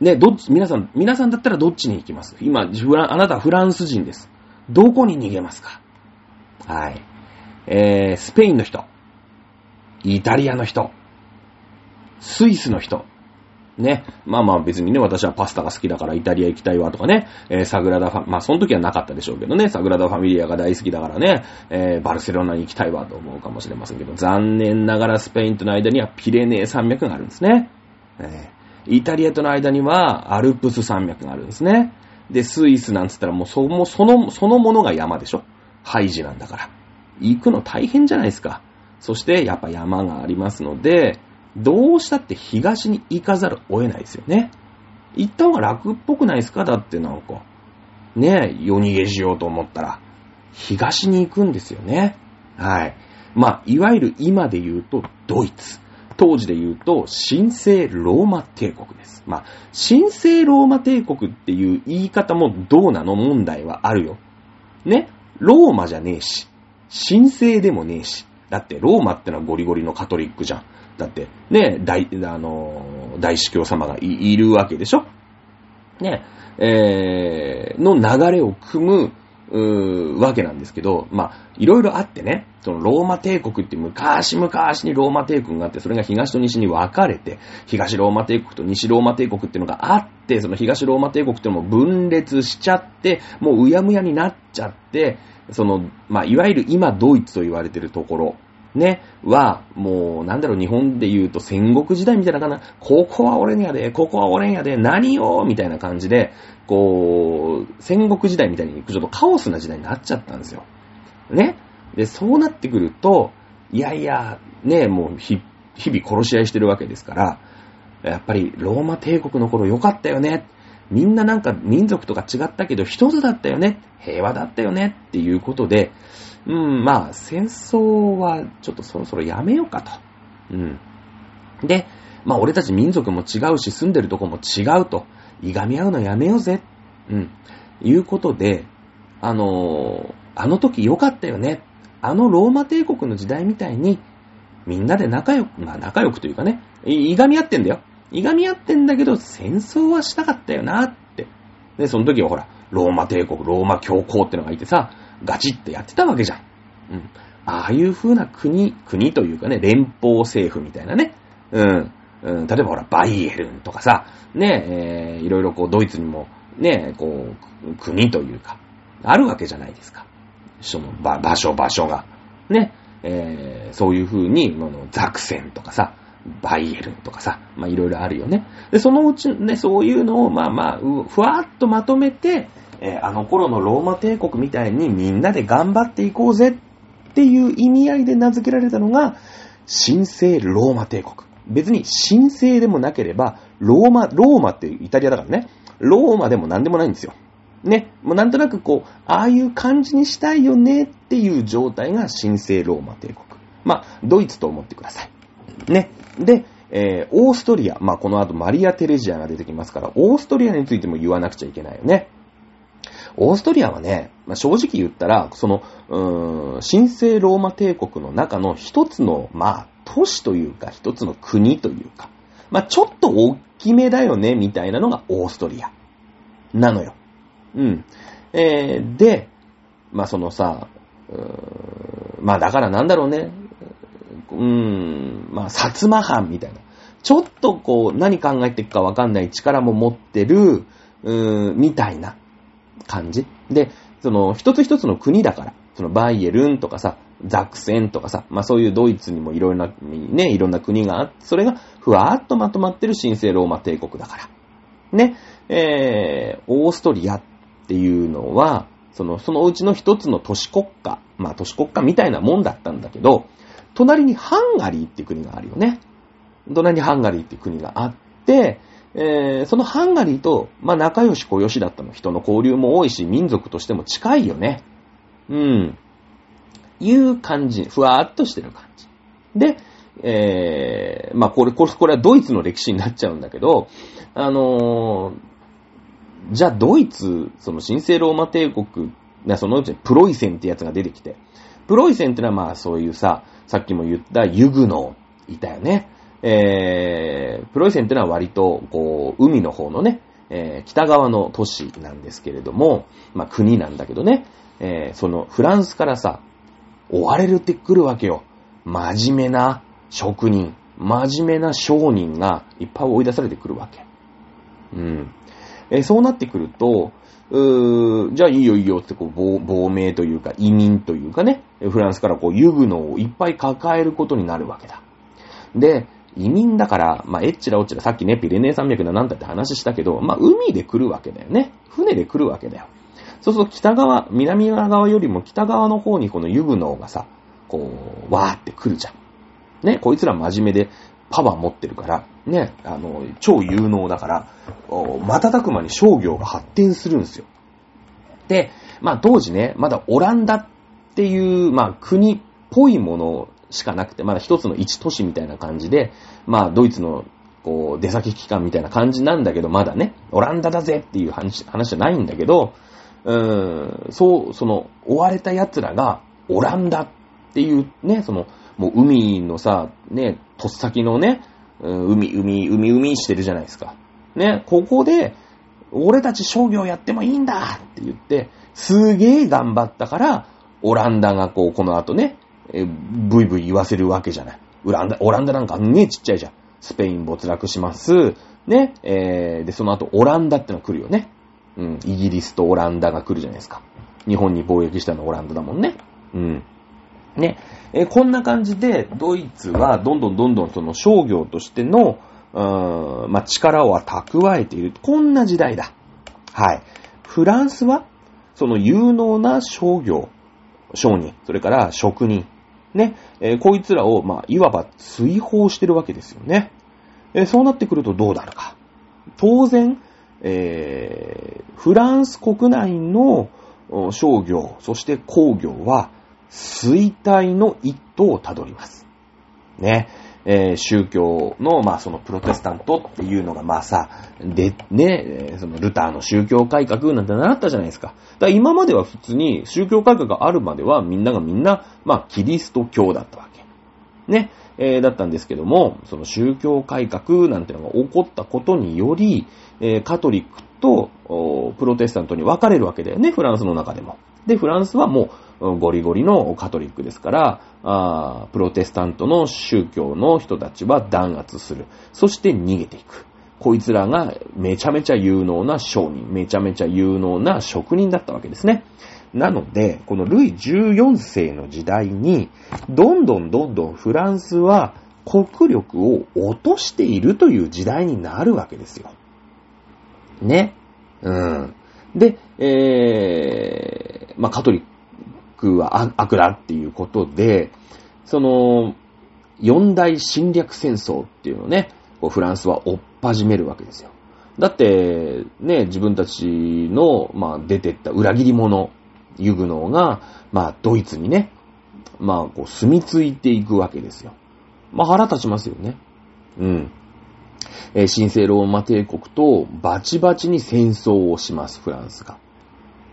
ね、どっち、皆さん、皆さんだったらどっちに行きます？今、フラあなたはフランス人です。どこに逃げますか？はい。えー、スペインの人。イタリアの人。スイスの人。ね。まあまあ別にね、私はパスタが好きだからイタリア行きたいわとかね、えー、サグラダファ、まあその時はなかったでしょうけどね、サグラダファミリアが大好きだからね、えー、バルセロナに行きたいわと思うかもしれませんけど、残念ながらスペインとの間にはピレネー山脈があるんですね。えー、イタリアとの間にはアルプス山脈があるんですね。で、スイスなんつったらもうその、その、そのものが山でしょ。ハイジなんだから。行くの大変じゃないですか。そしてやっぱ山がありますので、どうしたって東に行かざるを得ないですよね。行った方が楽っぽくないですか？だってなんか。ねえ、夜逃げしようと思ったら、東に行くんですよね。はい。まあ、いわゆる今で言うとドイツ。当時で言うと、神聖ローマ帝国です。まあ、神聖ローマ帝国っていう言い方もどうなの？問題はあるよ。ね？ローマじゃねえし、神聖でもねえし。だってローマってのはゴリゴリのカトリックじゃん。だって、ね、大、あの、大司教様がいるわけでしょ？ね、えー、の流れを組む、うわけなんですけど、まあ、いろいろあってね、そのローマ帝国って昔々にローマ帝国があって、それが東と西に分かれて、東ローマ帝国と西ローマ帝国っていうのがあって、その東ローマ帝国っていうのも分裂しちゃって、もううやむやになっちゃって、その、まあ、いわゆる今ドイツと言われてるところ。ね、は、もう、なんだろう、日本で言うと戦国時代みたいなかな、ここは俺んやで、ここは俺んやで、何よみたいな感じで、こう、戦国時代みたいに、ちょっとカオスな時代になっちゃったんですよ。ね？で、そうなってくると、いやいや、ね、もう、ひ日々殺し合いしてるわけですから、やっぱり、ローマ帝国の頃良かったよね。みんななんか民族とか違ったけど、一つだったよね。平和だったよね。っていうことで、うん、まあ、戦争はちょっとそろそろやめようかと。うん。で、まあ、俺たち民族も違うし、住んでるとこも違うと。いがみ合うのやめようぜ。うん。いうことで、あのー、あの時良かったよね。あのローマ帝国の時代みたいに、みんなで仲良く、まあ仲良くというかね、いがみ合ってんだよ。いがみ合ってんだけど、戦争はしたかったよなって。で、その時はほら、ローマ帝国、ローマ教皇ってのがいてさ、ガチってやってたわけじゃん。うん。ああいう風な国、国というかね、連邦政府みたいなね。うん。うん、例えばほら、バイエルンとかさ、ね、えー、いろいろこう、ドイツにも、ね、こう、国というか、あるわけじゃないですか。その場所、場所が。ね、えー、そういう風に、のザクセンとかさ、バイエルンとかさ、まいろいろあるよね。で、そのうちね、そういうのを、まあまあ、ふわっとまとめて、えー、あの頃のローマ帝国みたいにみんなで頑張っていこうぜっていう意味合いで名付けられたのが、神聖ローマ帝国。別に神聖でもなければ、ローマ、ローマってイタリアだからね、ローマでも何でもないんですよ。ね。もうなんとなくこう、ああいう感じにしたいよねっていう状態が神聖ローマ帝国。まあ、ドイツと思ってください。ね。で、えー、オーストリア。まあ、この後マリア・テレジアが出てきますから、オーストリアについても言わなくちゃいけないよね。オーストリアはね、まあ、正直言ったら、その、うーん、神聖ローマ帝国の中の一つの、まあ、都市というか、一つの国というか、まあ、ちょっと大きめだよね、みたいなのがオーストリア。なのよ。うん。えー、で、まあ、そのさ、うーんまあ、だからなんだろうね。うーん、まあ、薩摩藩みたいな。ちょっとこう、何考えていくかわかんない力も持ってる、うーん、みたいな。感じ。で、その、一つ一つの国だから、そのバイエルンとかさ、ザクセンとかさ、まあそういうドイツにもいろんな、ね、いろんな国があって、それがふわーっとまとまってる神聖ローマ帝国だから。ね、えー、オーストリアっていうのは、その、そのうちの一つの都市国家、まあ都市国家みたいなもんだったんだけど、隣にハンガリーっていう国があるよね。隣にハンガリーっていう国があって、えー、そのハンガリーと、まあ、仲良し小良しだったの。人の交流も多いし、民族としても近いよね。うん。いう感じ。ふわーっとしてる感じ。で、えー、まあこれ、これ、これはドイツの歴史になっちゃうんだけど、あのー、じゃあドイツ、その神聖ローマ帝国、そのうちプロイセンってやつが出てきて、プロイセンってのはまあそういうさ、さっきも言ったユグノいたよね。えー、プロイセンってのは割と、こう、海の方のね、えー、北側の都市なんですけれども、まあ国なんだけどね、えー、そのフランスからさ、追われるってくるわけよ。真面目な職人、真面目な商人がいっぱい追い出されてくるわけ。うん。えー、そうなってくると、うーじゃあいいよいいよってこう亡、亡命というか移民というかね、フランスからこうユグノをいっぱい抱えることになるわけだ。で、移民だから、まあ、えっちらおっちら、さっきね、ピレネー山脈だなんだって話したけど、まあ、海で来るわけだよね。船で来るわけだよ。そうすると北側、南側よりも北側の方にこのユグノーがさ、こう、わーって来るじゃん。ね、こいつら真面目でパワー持ってるから、ね、あの、超有能だから、瞬く間に商業が発展するんですよ。で、まあ当時ね、まだオランダっていう、まあ国っぽいものしかなくて、まだ一つの一都市みたいな感じで、まあドイツのこう出先機関みたいな感じなんだけど、まだね、オランダだぜっていう話話じゃないんだけど、うーん、そう、その、追われた奴らが、オランダっていうね、その、もう海のさ、ね、とっ先のね、海、海、海、海してるじゃないですか。ね、ここで、俺たち商業やってもいいんだって言って、すげえ頑張ったから、オランダがこう、この後ね、えブイブイ言わせるわけじゃない。オランダ、オランダなんかねちっちゃいじゃん。スペイン没落します。ね、えー、で、その後オランダってのが来るよね。うん、イギリスとオランダが来るじゃないですか。日本に貿易したのはオランダだもんね。うん。ね、え、こんな感じで、ドイツはどんどんどんどんその商業としての、うーん、まあ、力を蓄えている。こんな時代だ。はい。フランスは、その有能な商業、商人、それから職人、ね、えー、こいつらを、まあ、いわば追放してるわけですよね。えー、そうなってくるとどうなるか。当然、えー、フランス国内の商業、そして工業は衰退の一途をたどります。ね。えー、宗教の、まあ、そのプロテスタントっていうのが、まあさ、で、ね、そのルターの宗教改革なんて習ったじゃないですか。だから今までは普通に宗教改革があるまではみんながみんな、まあ、キリスト教だったわけ。ね。えー、だったんですけども、その宗教改革なんてのが起こったことにより、えー、カトリックとプロテスタントに分かれるわけだよね、フランスの中でも。で、フランスはもうゴリゴリのカトリックですから、あプロテスタントの宗教の人たちは弾圧する。そして逃げていく。こいつらがめちゃめちゃ有能な商人、めちゃめちゃ有能な職人だったわけですね。なので、このルイ14世の時代に、どんどんどんどんフランスは国力を落としているという時代になるわけですよ。ね。うん。で、えー、まあ、カトリックは悪だっていうことで、その、四大侵略戦争っていうのをね、こうフランスは追っ始めるわけですよ。だって、ね、自分たちの、まあ、出てった裏切り者、ユグノーが、まあ、ドイツにね、まあ、こう、住み着いていくわけですよ。まあ、腹立ちますよね。うん。えー、神聖ローマ帝国とバチバチに戦争をします、フランスが。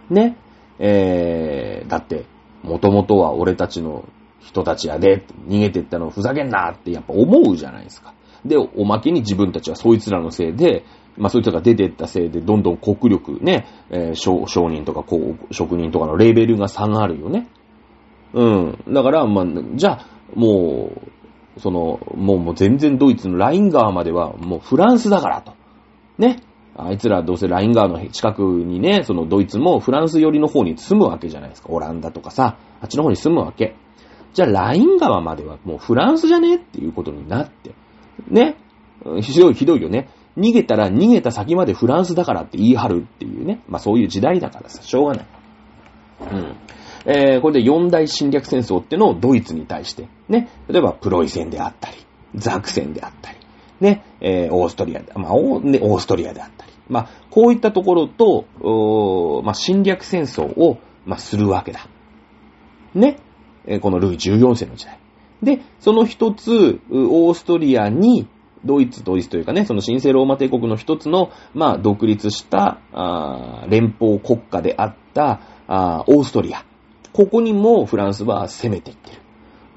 ね。えー、だって、もともとは俺たちの人たちやで、逃げてったのふざけんなってやっぱ思うじゃないですか。で、おまけに自分たちはそいつらのせいで、まあそいつらが出てったせいで、どんどん国力ね、えー、商商人とかこう職人とかのレベルが下がるよね。うん。だから、まあ、じゃあ、もう、その、もうもう全然ドイツのライン川まではもうフランスだからと。ね。あいつらどうせライン川の近くにね、そのドイツもフランス寄りの方に住むわけじゃないですか。オランダとかさ、あっちの方に住むわけ。じゃあライン川まではもうフランスじゃね？っていうことになって。ね。ひどいひどいよね。逃げたら逃げた先までフランスだからって言い張るっていうね。まあそういう時代だからさ、しょうがない。うん。えー、これで四大侵略戦争ってのをドイツに対して、ね、例えばプロイセンであったり、ザクセンであったり、ね、えー、オーストリアで、まあ、オー、ストリアであったり、まあ、こういったところと、おまあ、侵略戦争を、まあ、するわけだ。ね。えこのルイ14世の時代。で、その一つ、オーストリアに、ドイツ、ドイツというかね、その神聖ローマ帝国の一つの、まあ、独立したあ連邦国家であったあオーストリア。ここにもフランスは攻めていってる。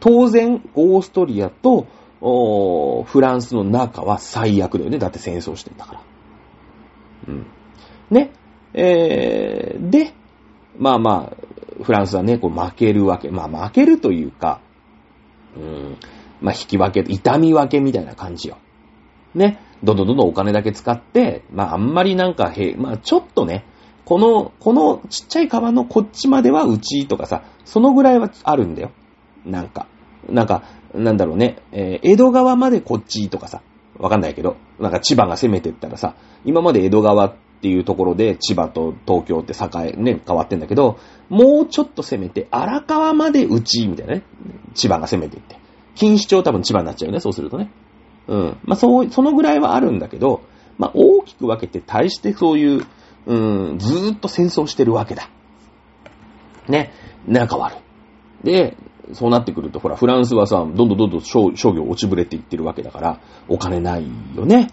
当然、オーストリアとフランスの中は最悪だよね。だって戦争してんだから。うん。ね。えー、で、まあまあ、フランスはね、こう負けるわけ。まあ負けるというか、うん、まあ引き分け、痛み分けみたいな感じよ。ね。どんどんどんどんお金だけ使って、まああんまりなんかへ、まあちょっとね、この、このちっちゃい川のこっちまではうちとかさ、そのぐらいはあるんだよ。なんか。なんか、なんだろうね、えー、江戸川までこっちとかさ、わかんないけど、なんか千葉が攻めてったらさ、今まで江戸川っていうところで千葉と東京って栄え、ね、変わってんだけど、もうちょっと攻めて荒川までうち、みたいなね。千葉が攻めていって。錦糸町多分千葉になっちゃうよね、そうするとね。うん。まあ、そう、そのぐらいはあるんだけど、まあ、大きく分けて対してそういう、うん、ずーっと戦争してるわけだ。ね。仲悪い。で、そうなってくると、ほら、フランスはさ、どんどんどんどん商業落ちぶれていってるわけだから、お金ないよね。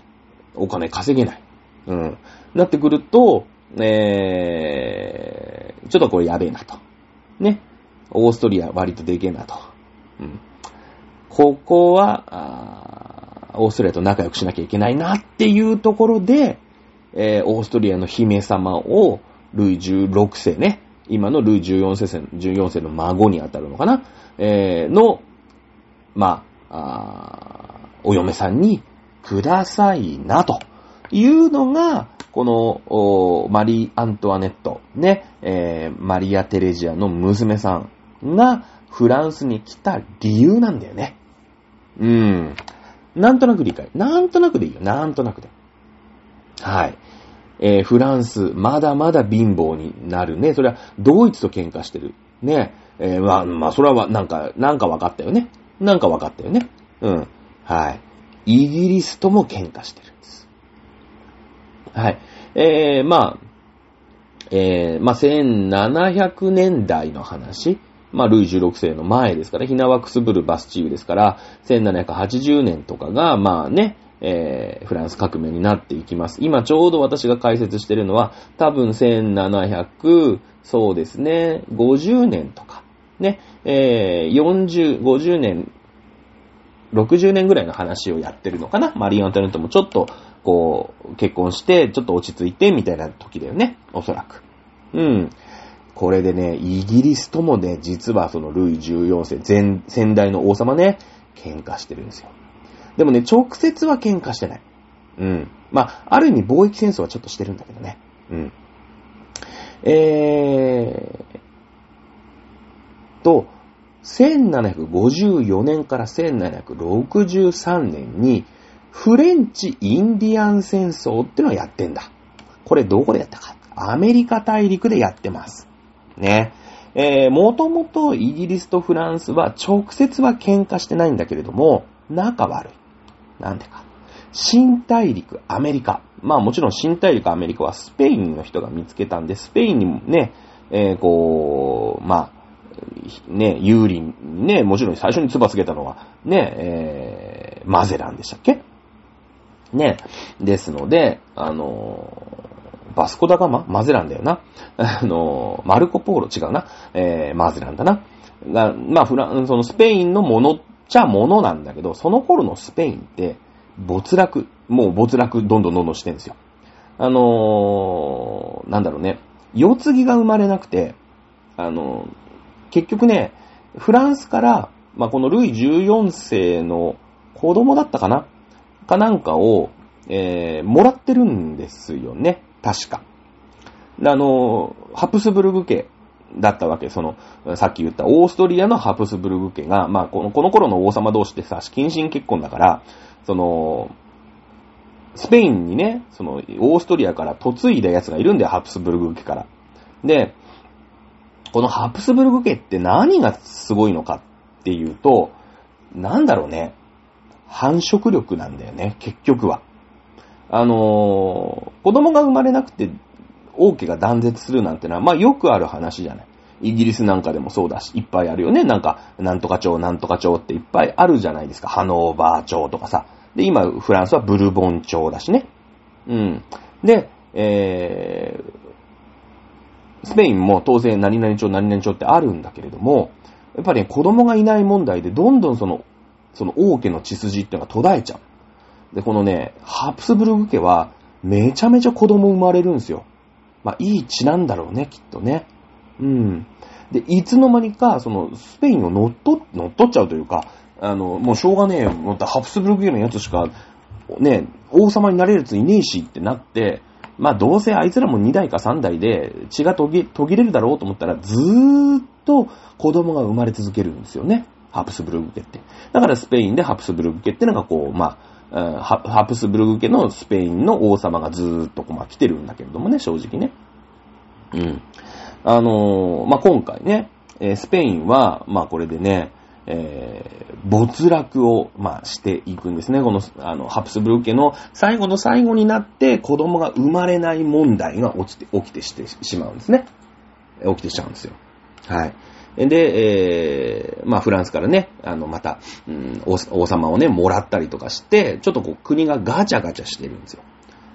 お金稼げない。うん。なってくると、えー、ちょっとこれやべえなと。ね。オーストリア割とでけえなと。うん。ここは、オーストリアと仲良くしなきゃいけないなっていうところで、えー、オーストリアの姫様を、ルイ16世ね、今のルイ14世、14世の孫にあたるのかな、えー、の、まあ、あお嫁さんにくださいな、というのが、この、マリー・アントワネット、ね、えー、マリア・テレジアの娘さんがフランスに来た理由なんだよね。うん。なんとなく理解。なんとなくでいいよ。なんとなくで。はい。えー、フランス、まだまだ貧乏になるね。それは、ドイツと喧嘩してる。ね。えー、まあ、まあ、それは、なんか、なんか分かったよね。なんか分かったよね。うん。はい。イギリスとも喧嘩してるんです。はい。えー、まあ、えー、まあ、1700年代の話。まあ、ルイ16世の前ですから、ヒナワクスブル・バスチーユですから、1780年とかが、まあね、えー、フランス革命になっていきます。今ちょうど私が解説しているのは、多分1700、そうですね、50年とか、ね、えー、40、50年、60年ぐらいの話をやってるのかなマリー・アントネットもちょっと、こう、結婚して、ちょっと落ち着いて、みたいな時だよね。おそらく。うん。これでね、イギリスともね、実はそのルイ14世、前、先代の王様ね、喧嘩してるんですよ。でもね、直接は喧嘩してない。うん。まあ、ある意味貿易戦争はちょっとしてるんだけどね。うん。えーと、1754年から1763年に、フレンチ・インディアン戦争ってのをやってんだ。これどこでやったか。アメリカ大陸でやってます。ね。えー、もともとイギリスとフランスは直接は喧嘩してないんだけれども、仲悪い。なんでか。新大陸アメリカ。まあもちろん新大陸アメリカはスペインの人が見つけたんで、スペインにもね、えー、こう、まあ、ね、有利にね、もちろん最初に唾つけたのは、ね、えー、マゼランでしたっけ？ね。ですので、あのー、バスコダガマ？マゼランだよな。あの、マルコポーロ？違うな。えー、マゼランだな。が、まあ、フラン、そのスペインのものちゃものなんだけど、その頃のスペインって、没落、もう没落どんどんどんどんしてるんですよ。あのー、なんだろうね、世継ぎが生まれなくて、あのー、結局ね、フランスから、まあ、このルイ14世の子供だったかな？かなんかを、えー、もらってるんですよね。確か。あのー、ハプスブルグ家だったわけ。その、さっき言ったオーストリアのハプスブルグ家が、まあ、この、この頃の王様同士ってさ、近親結婚だから、その、スペインにね、その、オーストリアから嫁いだ奴がいるんだよ、ハプスブルグ家から。で、このハプスブルグ家って何がすごいのかっていうと、なんだろうね、繁殖力なんだよね、結局は。あのー、子供が生まれなくて王家が断絶するなんてのは、まあよくある話じゃない。イギリスなんかでもそうだし、いっぱいあるよね。なんか、なんとか町、なんとか町っていっぱいあるじゃないですか。ハノーバー町とかさ。で、今、フランスはブルボン町だしね。うん。で、えー、スペインも当然何々町、何々町ってあるんだけれども、やっぱり、ね、子供がいない問題でどんどんその、その王家の血筋っていうのが途絶えちゃう。で、このね、ハプスブルグ家はめちゃめちゃ子供生まれるんですよ。まあ、いい血なんだろうね、きっとね。うん。で、いつの間にか、その、スペインを乗っ取、乗っ取っちゃうというか、あの、もうしょうがねえよ、またハプスブルグ家のやつしか、ね、王様になれるやついねえしってなって、まあどうせあいつらも2代か3代で血が途切れるだろうと思ったらずーっと子供が生まれ続けるんですよね。ハプスブルグ家って。だからスペインでハプスブルグ家ってのがこう、まあ、ハプスブルグ家のスペインの王様がずーっとこう、まあ、来てるんだけれどもね、正直ね。うん。あのー、まあ、今回ね、スペインは、まあ、これでね、えー、没落を、まあ、していくんですね。この、あの、ハプスブルク家の最後の最後になって子供が生まれない問題が起きて、起きてしてしまうんですね。起きてしちゃうんですよ。はい。で、えー、まあフランスからね、あの、また、うん、王様をね、もらったりとかして、ちょっとこう国がガチャガチャしてるんですよ。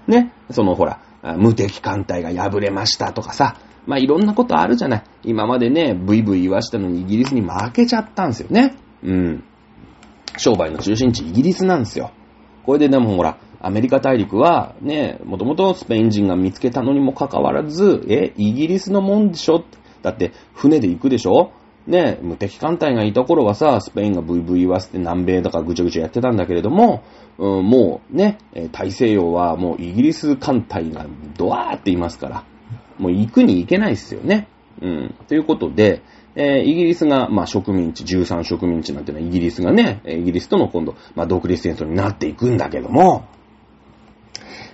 ね。そのほら、無敵艦隊が敗れましたとかさ、まあいろんなことあるじゃない。今までね、ブイブイ言わしたのにイギリスに負けちゃったんですよね。うん。商売の中心地イギリスなんですよ。これででもほら、アメリカ大陸はね、もともとスペイン人が見つけたのにもかかわらず、え、イギリスのもんでしょ？だって船で行くでしょ？ね、無敵艦隊がいた頃はさ、スペインがブイブイ言わせて南米とかぐちゃぐちゃやってたんだけれども、うん、もうね、大西洋はもうイギリス艦隊がドワーっていますから。もう行くに行けないっすよね。うん。ということで、えー、イギリスが、まあ、植民地、13植民地なんていうのはイギリスがね、イギリスとの今度、まあ、独立戦争になっていくんだけども、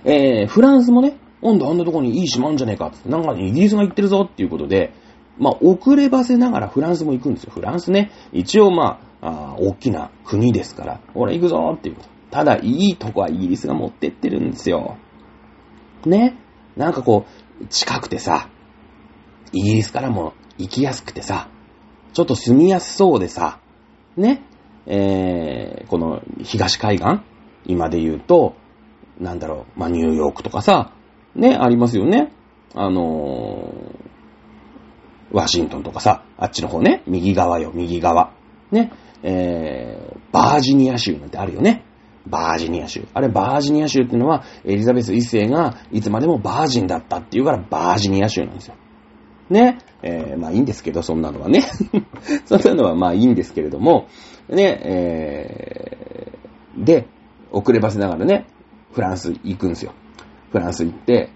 えー、フランスもね、温度あんなとこにいい島あんじゃねえかって、なんかイギリスが行ってるぞっていうことで、まあ、遅ればせながらフランスも行くんですよ。フランスね、一応まあ、あ大きな国ですから、俺行くぞっていう。ただ、いいとこはイギリスが持ってってるんですよ。ね。なんかこう、近くてさ、イギリスからも行きやすくてさ、ちょっと住みやすそうでさ、ね、えー、この東海岸今で言うと、なんだろう、まあ、ニューヨークとかさ、ね、ありますよね。あのー、ワシントンとかさ、あっちの方ね、右側よ、右側。ね、えー、バージニア州なんてあるよね。バージニア州。あれ、バージニア州っていうのは、エリザベス一世がいつまでもバージンだったっていうから、バージニア州なんですよ。ね。えー、まあいいんですけど、そんなのはね。そんなのはまあいいんですけれども、ね、えー、で、遅ればせながらね、フランス行くんですよ。フランス行って、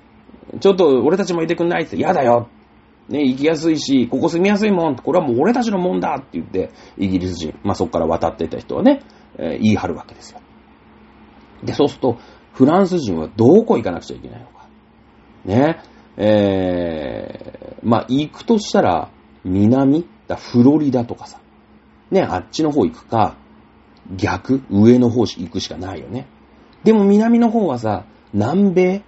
ちょっと俺たちもいてくんないって、嫌だよ。ね、行きやすいし、ここ住みやすいもん、これはもう俺たちのもんだって言って、イギリス人、まあそこから渡ってた人はね、えー、言い張るわけですよ。で、そうすると、フランス人はどこ行かなくちゃいけないのか。ね。えー、まあ、行くとしたら、南だフロリダとかさ。ね、あっちの方行くか、逆上の方行くしかないよね。でも南の方はさ、南米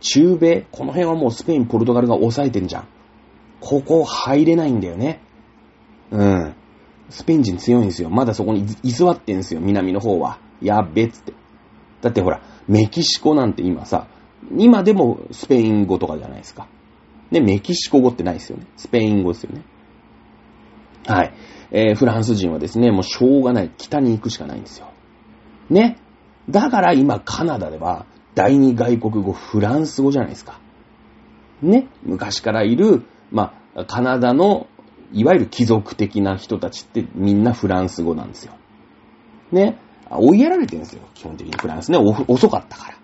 中米この辺はもうスペイン、ポルトガルが抑えてんじゃん。ここ入れないんだよね。うん。スペイン人強いんですよ。まだそこに居座ってんですよ、南の方は。やっべっつって。だってほら、メキシコなんて今さ、今でもスペイン語とかじゃないですか。ね、メキシコ語ってないですよね。スペイン語ですよね。はい。えー、フランス人はですね、もうしょうがない。北に行くしかないんですよ。ね。だから今カナダでは第二外国語フランス語じゃないですか。ね。昔からいる、まあ、カナダのいわゆる貴族的な人たちってみんなフランス語なんですよ。ね。追いやられてるんですよ。基本的にフランスね。遅かったから。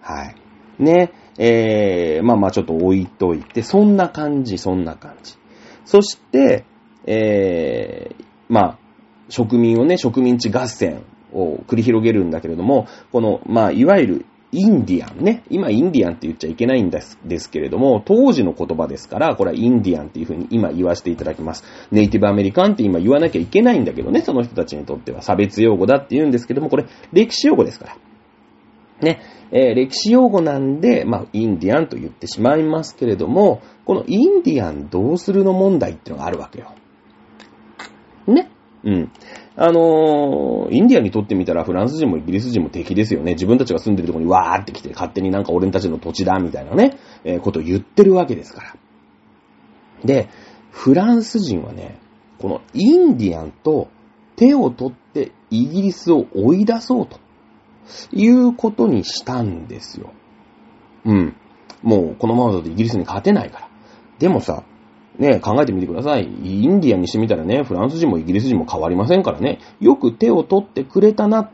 はい。ね。えー、まあまあちょっと置いといて、そんな感じ、そんな感じ。そして、えー、まあ、植民をね、植民地合戦を繰り広げるんだけれども、この、まあ、いわゆるインディアンね。今インディアンって言っちゃいけないんですですけれども、当時の言葉ですから、これはインディアンっていうふうに今言わせていただきます。ネイティブアメリカンって今言わなきゃいけないんだけどね、その人たちにとっては差別用語だって言うんですけども、これ歴史用語ですから。ね。えー、歴史用語なんで、まあ、インディアンと言ってしまいますけれども、このインディアンどうするの問題っていうのがあるわけよ。ねうん。あのー、インディアンにとってみたらフランス人もイギリス人も敵ですよね。自分たちが住んでるとこにわーって来て勝手になんか俺たちの土地だみたいなね、えー、ことを言ってるわけですから。で、フランス人はね、このインディアンと手を取ってイギリスを追い出そうということにしたんですよ。うん。もうこのままだとイギリスに勝てないから。でもさ、ね、考えてみてください。インディアンにしてみたらね、フランス人もイギリス人も変わりませんからね、よく手を取ってくれたな、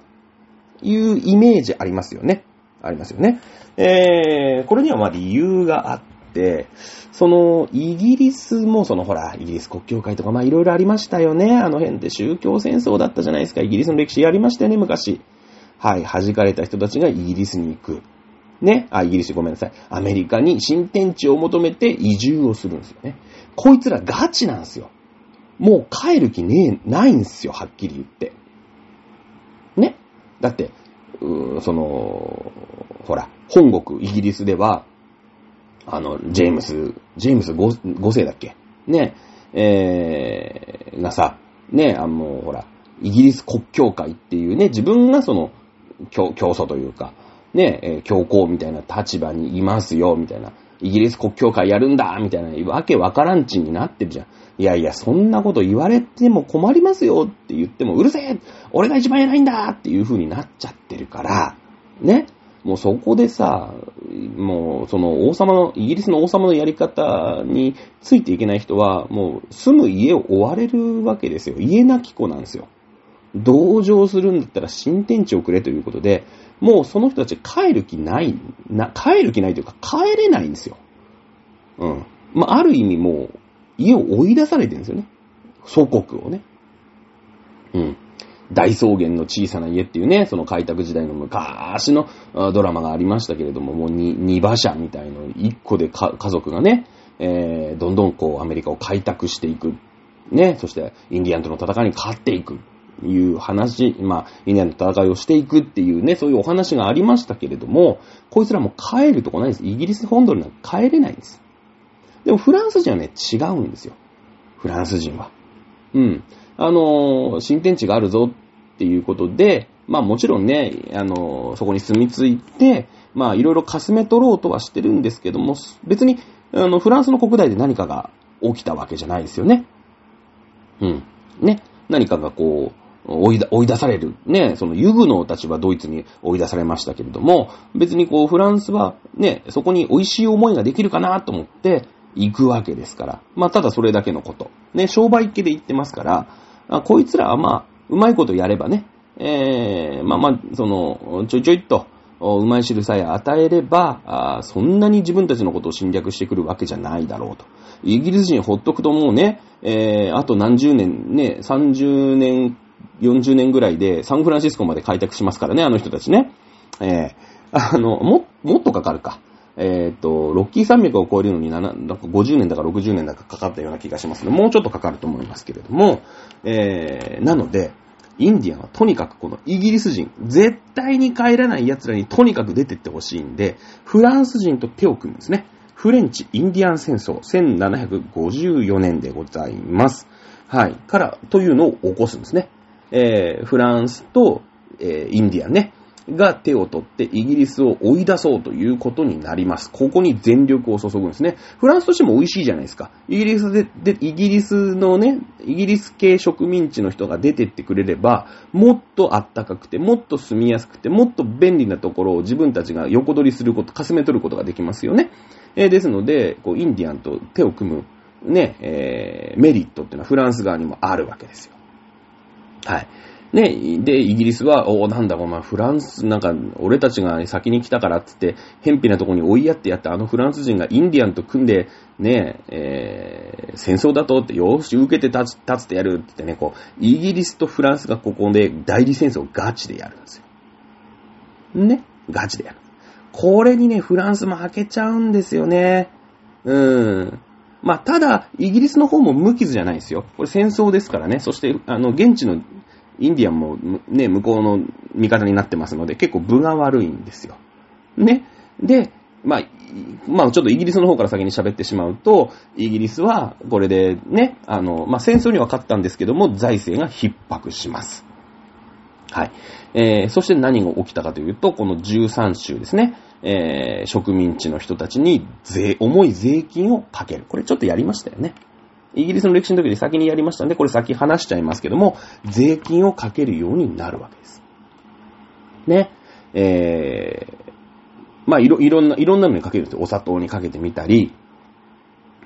いうイメージありますよね。ありますよね。えー、これにはまあ理由があって、その、イギリスもそのほら、イギリス国教会とかまあいろいろありましたよね。あの辺で宗教戦争だったじゃないですか。イギリスの歴史やりましたよね、昔。はい、弾かれた人たちがイギリスに行く。ね、あ、イギリスごめんなさい。アメリカに新天地を求めて移住をするんですよね。こいつらガチなんすよ。もう帰る気ねえ、ないんすよ、はっきり言って。ね？だって、その、ほら、本国、イギリスでは、あの、ジェームス、ジェームス 5, 5世だっけ？ね、えー、がさ、ね、あの、ほら、イギリス国教会っていうね、自分がその、教、教祖というか、ね、えー、教皇みたいな立場にいますよ、みたいな。イギリス国教会やるんだみたいな、わけわからんちになってるじゃん。いやいや、そんなこと言われても困りますよって言っても、うるせえ俺が一番偉いんだっていう風になっちゃってるから、ね。もうそこでさ、もうその王様の、イギリスの王様のやり方についていけない人は、もう住む家を追われるわけですよ。家なき子なんですよ。同情するんだったら新天地をくれということで、もうその人たち帰る気ない、な、帰る気ないというか帰れないんですよ。うん。まあ、ある意味もう家を追い出されてるんですよね。祖国をね。うん。大草原の小さな家っていうね、その開拓時代の昔のドラマがありましたけれども、もう二馬車みたいの一個で家族がね、えー、どんどんこうアメリカを開拓していく。ね、そしてインディアンとの戦いに勝っていく。いう話、まあ、インディアンの戦いをしていくっていうね、そういうお話がありましたけれども、こいつらも帰るとこないんです。イギリス本土には帰れないんです。でもフランス人はね、違うんですよ。フランス人は。うん。あのー、新天地があるぞっていうことで、まあもちろんね、あのー、そこに住み着いて、まあいろいろかすめ取ろうとはしてるんですけども、別に、あの、フランスの国内で何かが起きたわけじゃないですよね。うん。ね。何かがこう、追い追い出される。ね、そのユグの立場ドイツに追い出されましたけれども、別にこうフランスはね、そこに美味しい思いができるかなと思って行くわけですから。まあただそれだけのこと。ね、商売系で言ってますから、あこいつらはまあ、うまいことやればね、えー、まあまあ、その、ちょいちょいっと、うまい汁さえ与えればあ、そんなに自分たちのことを侵略してくるわけじゃないだろうと。イギリス人ほっとくともうね、えー、あと何十年、ね、30年40年ぐらいでサンフランシスコまで開拓しますからね、あの人たちね。えー、あの、も、もっとかかるか。えっ、ー、と、ロッキー山脈を越えるのに、50年だか60年だかかかったような気がしますね。もうちょっとかかると思いますけれども、えー、なので、インディアンはとにかくこのイギリス人、絶対に帰らない奴らにとにかく出てってほしいんで、フランス人と手を組むんですね。フレンチ・インディアン戦争、1754年でございます。はい。から、というのを起こすんですね。えー、フランスと、えー、インディアンね、が手を取ってイギリスを追い出そうということになります。ここに全力を注ぐんですね。フランスとしても美味しいじゃないですか。イギリスで、で、イギリスのね、イギリス系植民地の人が出てってくれれば、もっと暖かくて、もっと住みやすくて、もっと便利なところを自分たちが横取りすること、かすめ取ることができますよね。えー、ですので、こう、インディアンと手を組む、ね、えー、メリットっていうのはフランス側にもあるわけですよ。はい。ね、で、イギリスは、おなんだ、お前、フランス、なんか、俺たちが先に来たからっつって、偏僻なとこに追いやってやった、あのフランス人がインディアンと組んで、ね、えー、戦争だとって、よーし、受けて立つ、立つってやるって言ってね、こう、イギリスとフランスがここで代理戦争をガチでやるんですよ。ね、ガチでやる。これにね、フランスも負けちゃうんですよね。うん。まあ、ただ、イギリスの方も無傷じゃないですよ。これ戦争ですからね。そして、あの、現地のインディアンもね、向こうの味方になってますので、結構分が悪いんですよ。ね。で、まあ、まあちょっとイギリスの方から先に喋ってしまうと、イギリスはこれでね、あの、まあ戦争には勝ったんですけども、財政が逼迫します。はい。えー、そして何が起きたかというと、この13州ですね、えー、植民地の人たちに税、重い税金をかける。これちょっとやりましたよね。イギリスの歴史の時に先にやりましたんで、これ先話しちゃいますけども、税金をかけるようになるわけです。ね。えー、まあ、いろ、いろんな、いろんなのにかけるんですよ。お砂糖にかけてみたり、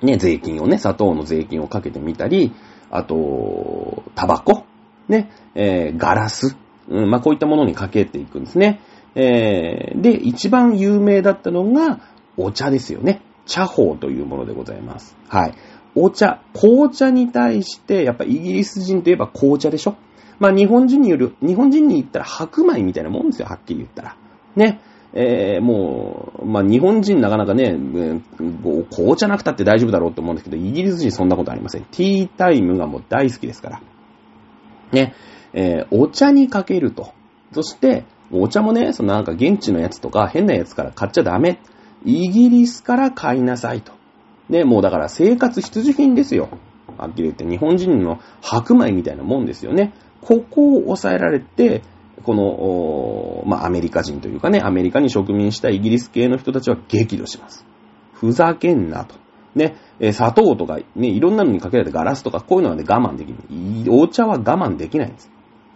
ね、税金をね、砂糖の税金をかけてみたり、あと、タバコ、ね、えー、ガラス、うん、まあ、こういったものにかけていくんですね。えー、で、一番有名だったのが、お茶ですよね。茶法というものでございます。はい。お茶、紅茶に対して、やっぱイギリス人といえば紅茶でしょまあ日本人による、日本人に言ったら白米みたいなもんですよ、はっきり言ったら。ね。えー、もう、まあ、日本人なかなかね、紅茶なくたって大丈夫だろうと思うんですけど、イギリス人そんなことありません。ティータイムがもう大好きですから。ね、えー、お茶にかけると。そして、お茶もね、そのなんか現地のやつとか変なやつから買っちゃダメ。イギリスから買いなさいと。ね、もうだから生活必需品ですよ。はっきり言って日本人の白米みたいなもんですよね。ここを抑えられて、この、まあ、アメリカ人というかね、アメリカに植民したイギリス系の人たちは激怒します。ふざけんなと。ね、え砂糖とか、ね、いろんなのにかけられたガラスとか、こういうのはね、我慢できない。お茶は我慢できないんです。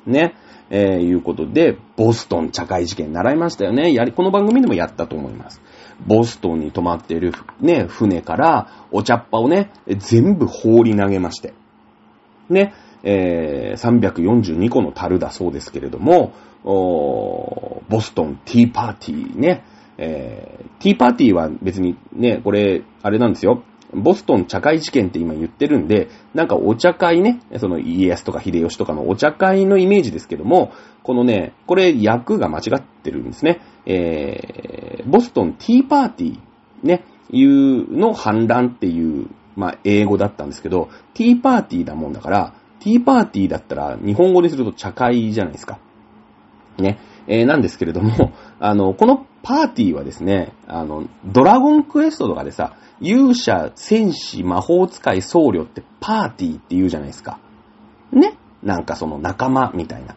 ね。えー、いうことで、ボストン茶会事件習いましたよね。やり、この番組でもやったと思います。ボストンに泊まっているね、船からお茶っ葉をね、全部放り投げまして。ね、えー、342個の樽だそうですけれども、ボストンティーパーティーね、えー、ティーパーティーは別にね、これ、あれなんですよ。ボストン茶会事件って今言ってるんで、なんかお茶会ね、その家康とか秀吉とかのお茶会のイメージですけども、このね、これ役が間違ってるんですね。えー、ボストンティーパーティーね、いうの反乱っていう、まあ、英語だったんですけど、ティーパーティーだもんだから、ティーパーティーだったら日本語にすると茶会じゃないですか。ね。えー、なんですけれども、あの、このパーティーはですね、あの、ドラゴンクエストとかでさ、勇者、戦士、魔法使い、僧侶ってパーティーって言うじゃないですか。ね？なんかその仲間みたいな。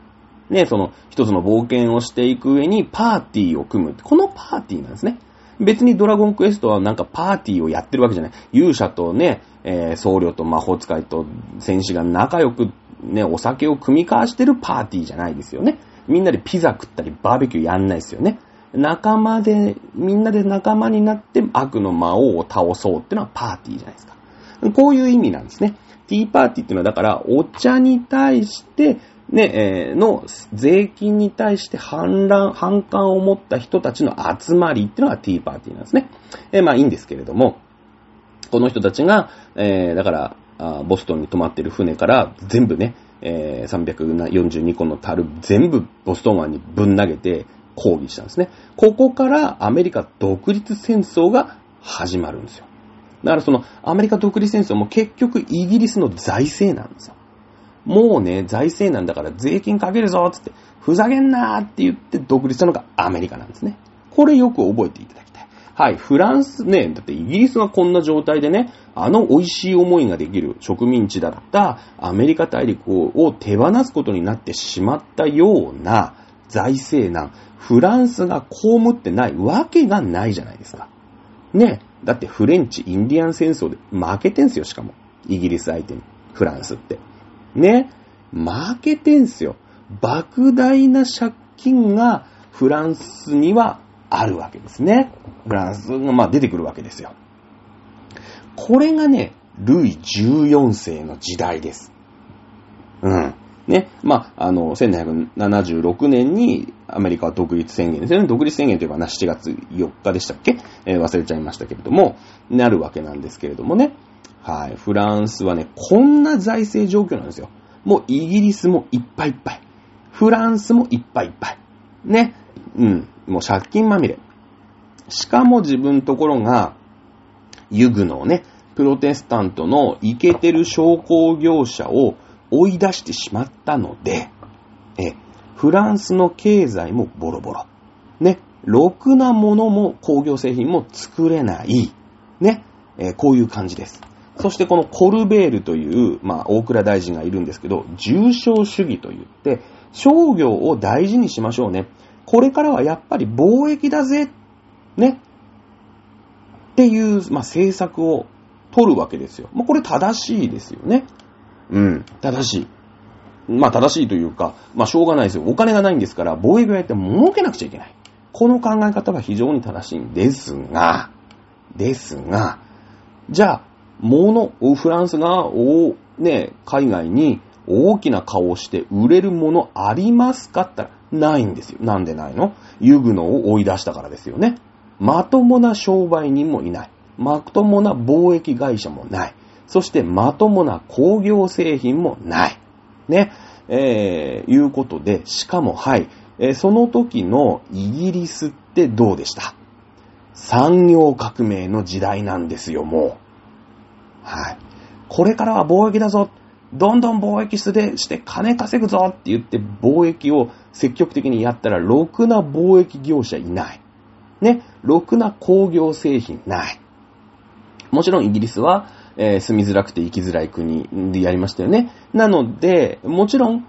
ね、その一つの冒険をしていく上にパーティーを組む。このパーティーなんですね。別にドラゴンクエストはなんかパーティーをやってるわけじゃない。勇者とね、えー、僧侶と魔法使いと戦士が仲良くね、お酒を組み交わしてるパーティーじゃないですよね。みんなでピザ食ったりバーベキューやんないですよね。仲間で、みんなで仲間になって悪の魔王を倒そうってのはパーティーじゃないですか。こういう意味なんですね。ティーパーティーっていうのはだからお茶に対してね、えー、の税金に対して反乱、反感を持った人たちの集まりっていうのがティーパーティーなんですね。えー、まあいいんですけれども、この人たちが、えー、だから、ボストンに泊まってる船から全部ね、えー、342個の樽全部ボストン湾にぶん投げて抗議したんですね。ここからアメリカ独立戦争が始まるんですよ。だからそのアメリカ独立戦争も結局イギリスの財政なんですよ。もうね、財政なんだから税金かけるぞつって、ふざけんなーって言って独立したのがアメリカなんですね。これよく覚えていただき。はい、フランスね、だってイギリスがこんな状態でね、あの美味しい思いができる植民地だったアメリカ大陸を手放すことになってしまったような財政難、フランスが被ってないわけがないじゃないですか。ね。だってフレンチ、インディアン戦争で負けてんすよ、しかも。イギリス相手に。フランスって。ね。負けてんすよ。莫大な借金がフランスにはあるわけですね。フランスがまあ出てくるわけですよ。これがね、ルイ14世の時代です。うん。ね。まあ、あの、1776年にアメリカは独立宣言ですよね。独立宣言といえばな、7月4日でしたっけ、えー、忘れちゃいましたけれども、なるわけなんですけれどもね。はい。フランスはね、こんな財政状況なんですよ。もうイギリスもいっぱいいっぱい。フランスもいっぱいいっぱい。ね。うん。もう借金まみれ。しかも自分ところが、ユグノね、プロテスタントのイケてる商工業者を追い出してしまったので、え、フランスの経済もボロボロ。ね。ろくなものも工業製品も作れない。ね。えこういう感じです。そしてこのコルベールという、まあ、大倉大臣がいるんですけど、重商主義と言って、商業を大事にしましょうね。これからはやっぱり貿易だぜ。ね。っていう、まあ、政策を取るわけですよ。まあ、これ正しいですよね。うん、正しい。まあ、正しいというか、まあ、しょうがないですよ。お金がないんですから、貿易をやって儲けなくちゃいけない。この考え方は非常に正しいんですが、ですが、じゃあ、物、フランスが、おね、海外に大きな顔をして売れるものありますかって言ったら、ないんですよ。なんでないの？ユグノを追い出したからですよね。まともな商売人もいない。まともな貿易会社もない。そしてまともな工業製品もない。ね。えー、いうことで、しかも、はい、えーその時のイギリスってどうでした？産業革命の時代なんですよ、もう。はい。これからは貿易だぞ。どんどん貿易してして金稼ぐぞって言って貿易を積極的にやったら、ろくな貿易業者いない。ね。ろくな工業製品ない。もちろんイギリスは、えー住みづらくて生きづらい国でやりましたよね。なので、もちろん、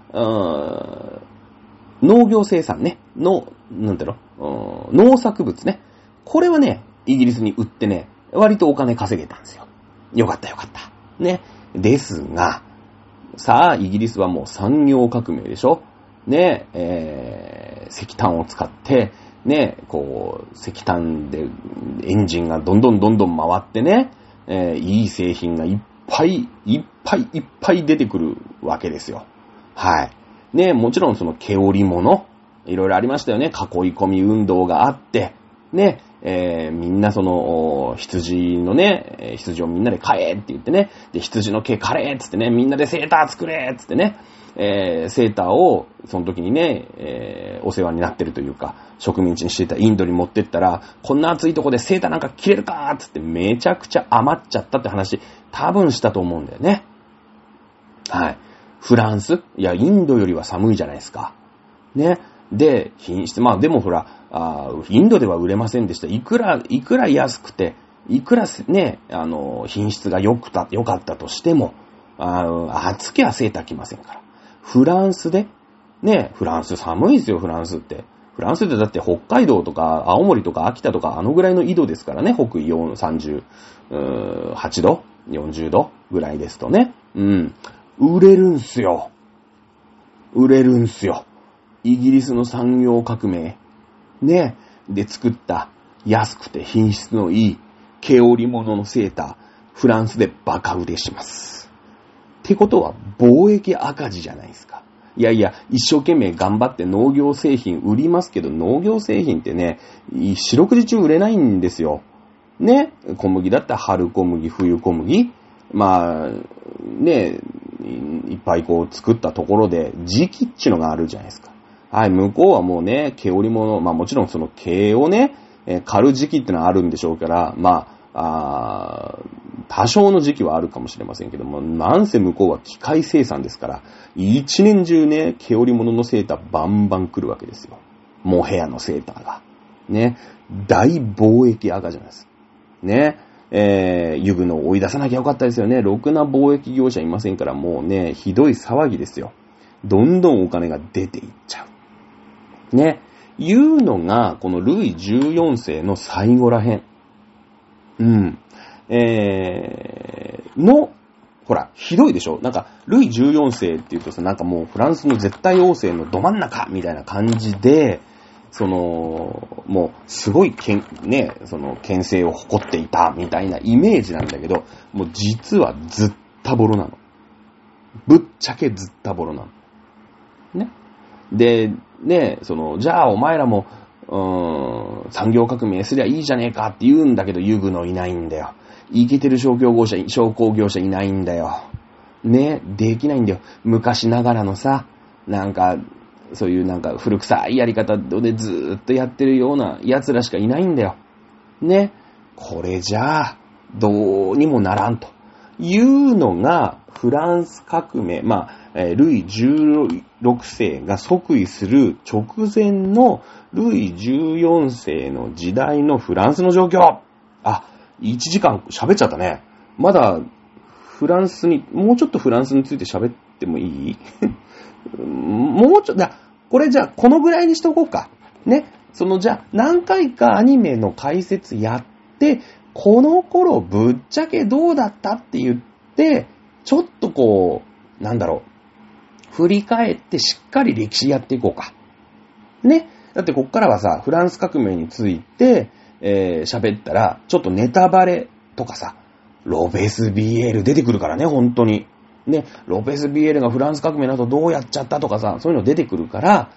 農業生産ね、の、なんていう、農作物ね。これはね、イギリスに売ってね、割とお金稼げたんですよ。よかったよかった。ね。ですが、さあ、イギリスはもう産業革命でしょ？ね、えー、石炭を使って、ね、こう、石炭でエンジンがどんどんどんどん回ってね、えーいい製品がいっぱいいっぱいいっぱい出てくるわけですよ。はい。ね、もちろんその毛織物、いろいろありましたよね。囲い込み運動があって、ね、えーみんなその、羊のね、羊をみんなで飼えって言ってね、で、羊の毛刈れっつってね、みんなでセーター作れっつってね、えーセーターを、その時にね、えーお世話になってるというか、植民地にしていたインドに持ってったら、こんな暑いとこでセーターなんか着れるかっつってめちゃくちゃ余っちゃったって話、多分したと思うんだよね。はい。フランス？いや、インドよりは寒いじゃないですか。ね。で、品質、まあでもほら、あインドでは売れませんでした。いくら、いくら安くて、いくらね、あの、品質が良くた、良かったとしても、あ暑きゃセーター着ませんから。フランスで、ね、フランス寒いですよ、フランスって。フランスってだって北海道とか青森とか秋田とかあのぐらいの緯度ですからね、北緯4 38度 ?40 度ぐらいですとね。うん。売れるんすよ。売れるんすよ。イギリスの産業革命。ね。で作った安くて品質のいい毛織物のセーター、フランスでバカ売れします。ってことは貿易赤字じゃないですか。いやいや、一生懸命頑張って農業製品売りますけど、農業製品ってね、四六時中売れないんですよ。ね、小麦だったら春小麦、冬小麦。まあ、ね、いっぱいこう作ったところで時期っちゅうのがあるじゃないですか。はい、向こうはもうね、毛織物、まあもちろんその毛をね、えー刈る時期ってのはあるんでしょうから、まあ、あ多少の時期はあるかもしれませんけども、なんせ向こうは機械生産ですから、一年中ね、毛織物のセーターバンバン来るわけですよ。モヘアのセーターが。ね、大貿易赤じゃないです。ね、えー、ユグノを追い出さなきゃよかったですよね。ろくな貿易業者いませんから、もうね、ひどい騒ぎですよ。どんどんお金が出ていっちゃう。ね、いうのが、このルイ14世の最後らへん。うん。えー、の、ほら、ひどいでしょ？なんか、ルイ14世って言うとさ、なんかもうフランスの絶対王政のど真ん中みたいな感じで、その、もう、すごいけん、ね、その、牽制を誇っていたみたいなイメージなんだけど、もう実はずったぼろなの。ぶっちゃけずったぼろなの。ね。で、ね、その、じゃあお前らも、うーん、産業革命すりゃいいじゃねえかって言うんだけど、ユグノいないんだよ。生きてる商業業者、商工業者いないんだよ。ね、できないんだよ。昔ながらのさ、なんか、そういうなんか古臭いやり方でずーっとやってるような奴らしかいないんだよ。ね。これじゃあ、どうにもならんと。いうのが、フランス革命、まあ、えールイ16 6世が即位する直前のルイ14世の時代のフランスの状況。あ、1時間喋っちゃったね。まだ、フランスに、もうちょっとフランスについて喋ってもいい？もうちょっと、これじゃあ、このぐらいにしておこうか。ね。その、じゃあ、何回かアニメの解説やって、この頃ぶっちゃけどうだったって言って、ちょっとこう、なんだろう。振り返ってしっかり歴史やっていこうか。ね。だってこっからはさ、フランス革命について、えー喋ったら、ちょっとネタバレとかさ、ロベスビエール出てくるからね、本当に。ね、ロペスビエールがフランス革命の後どうやっちゃったとかさ、そういうの出てくるから、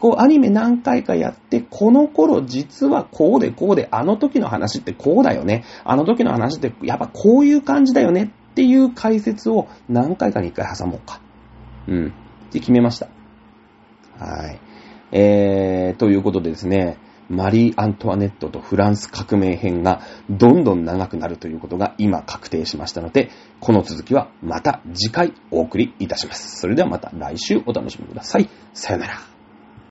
こうアニメ何回かやって、この頃実はこうでこうで、あの時の話ってこうだよね。あの時の話ってやっぱこういう感じだよねっていう解説を何回かに一回挟もうか。うん。って決めました。はい。えー、ということでですね、マリー・アントワネットとフランス革命編がどんどん長くなるということが今確定しましたので、この続きはまた次回お送りいたします。それではまた来週お楽しみください。さよなら。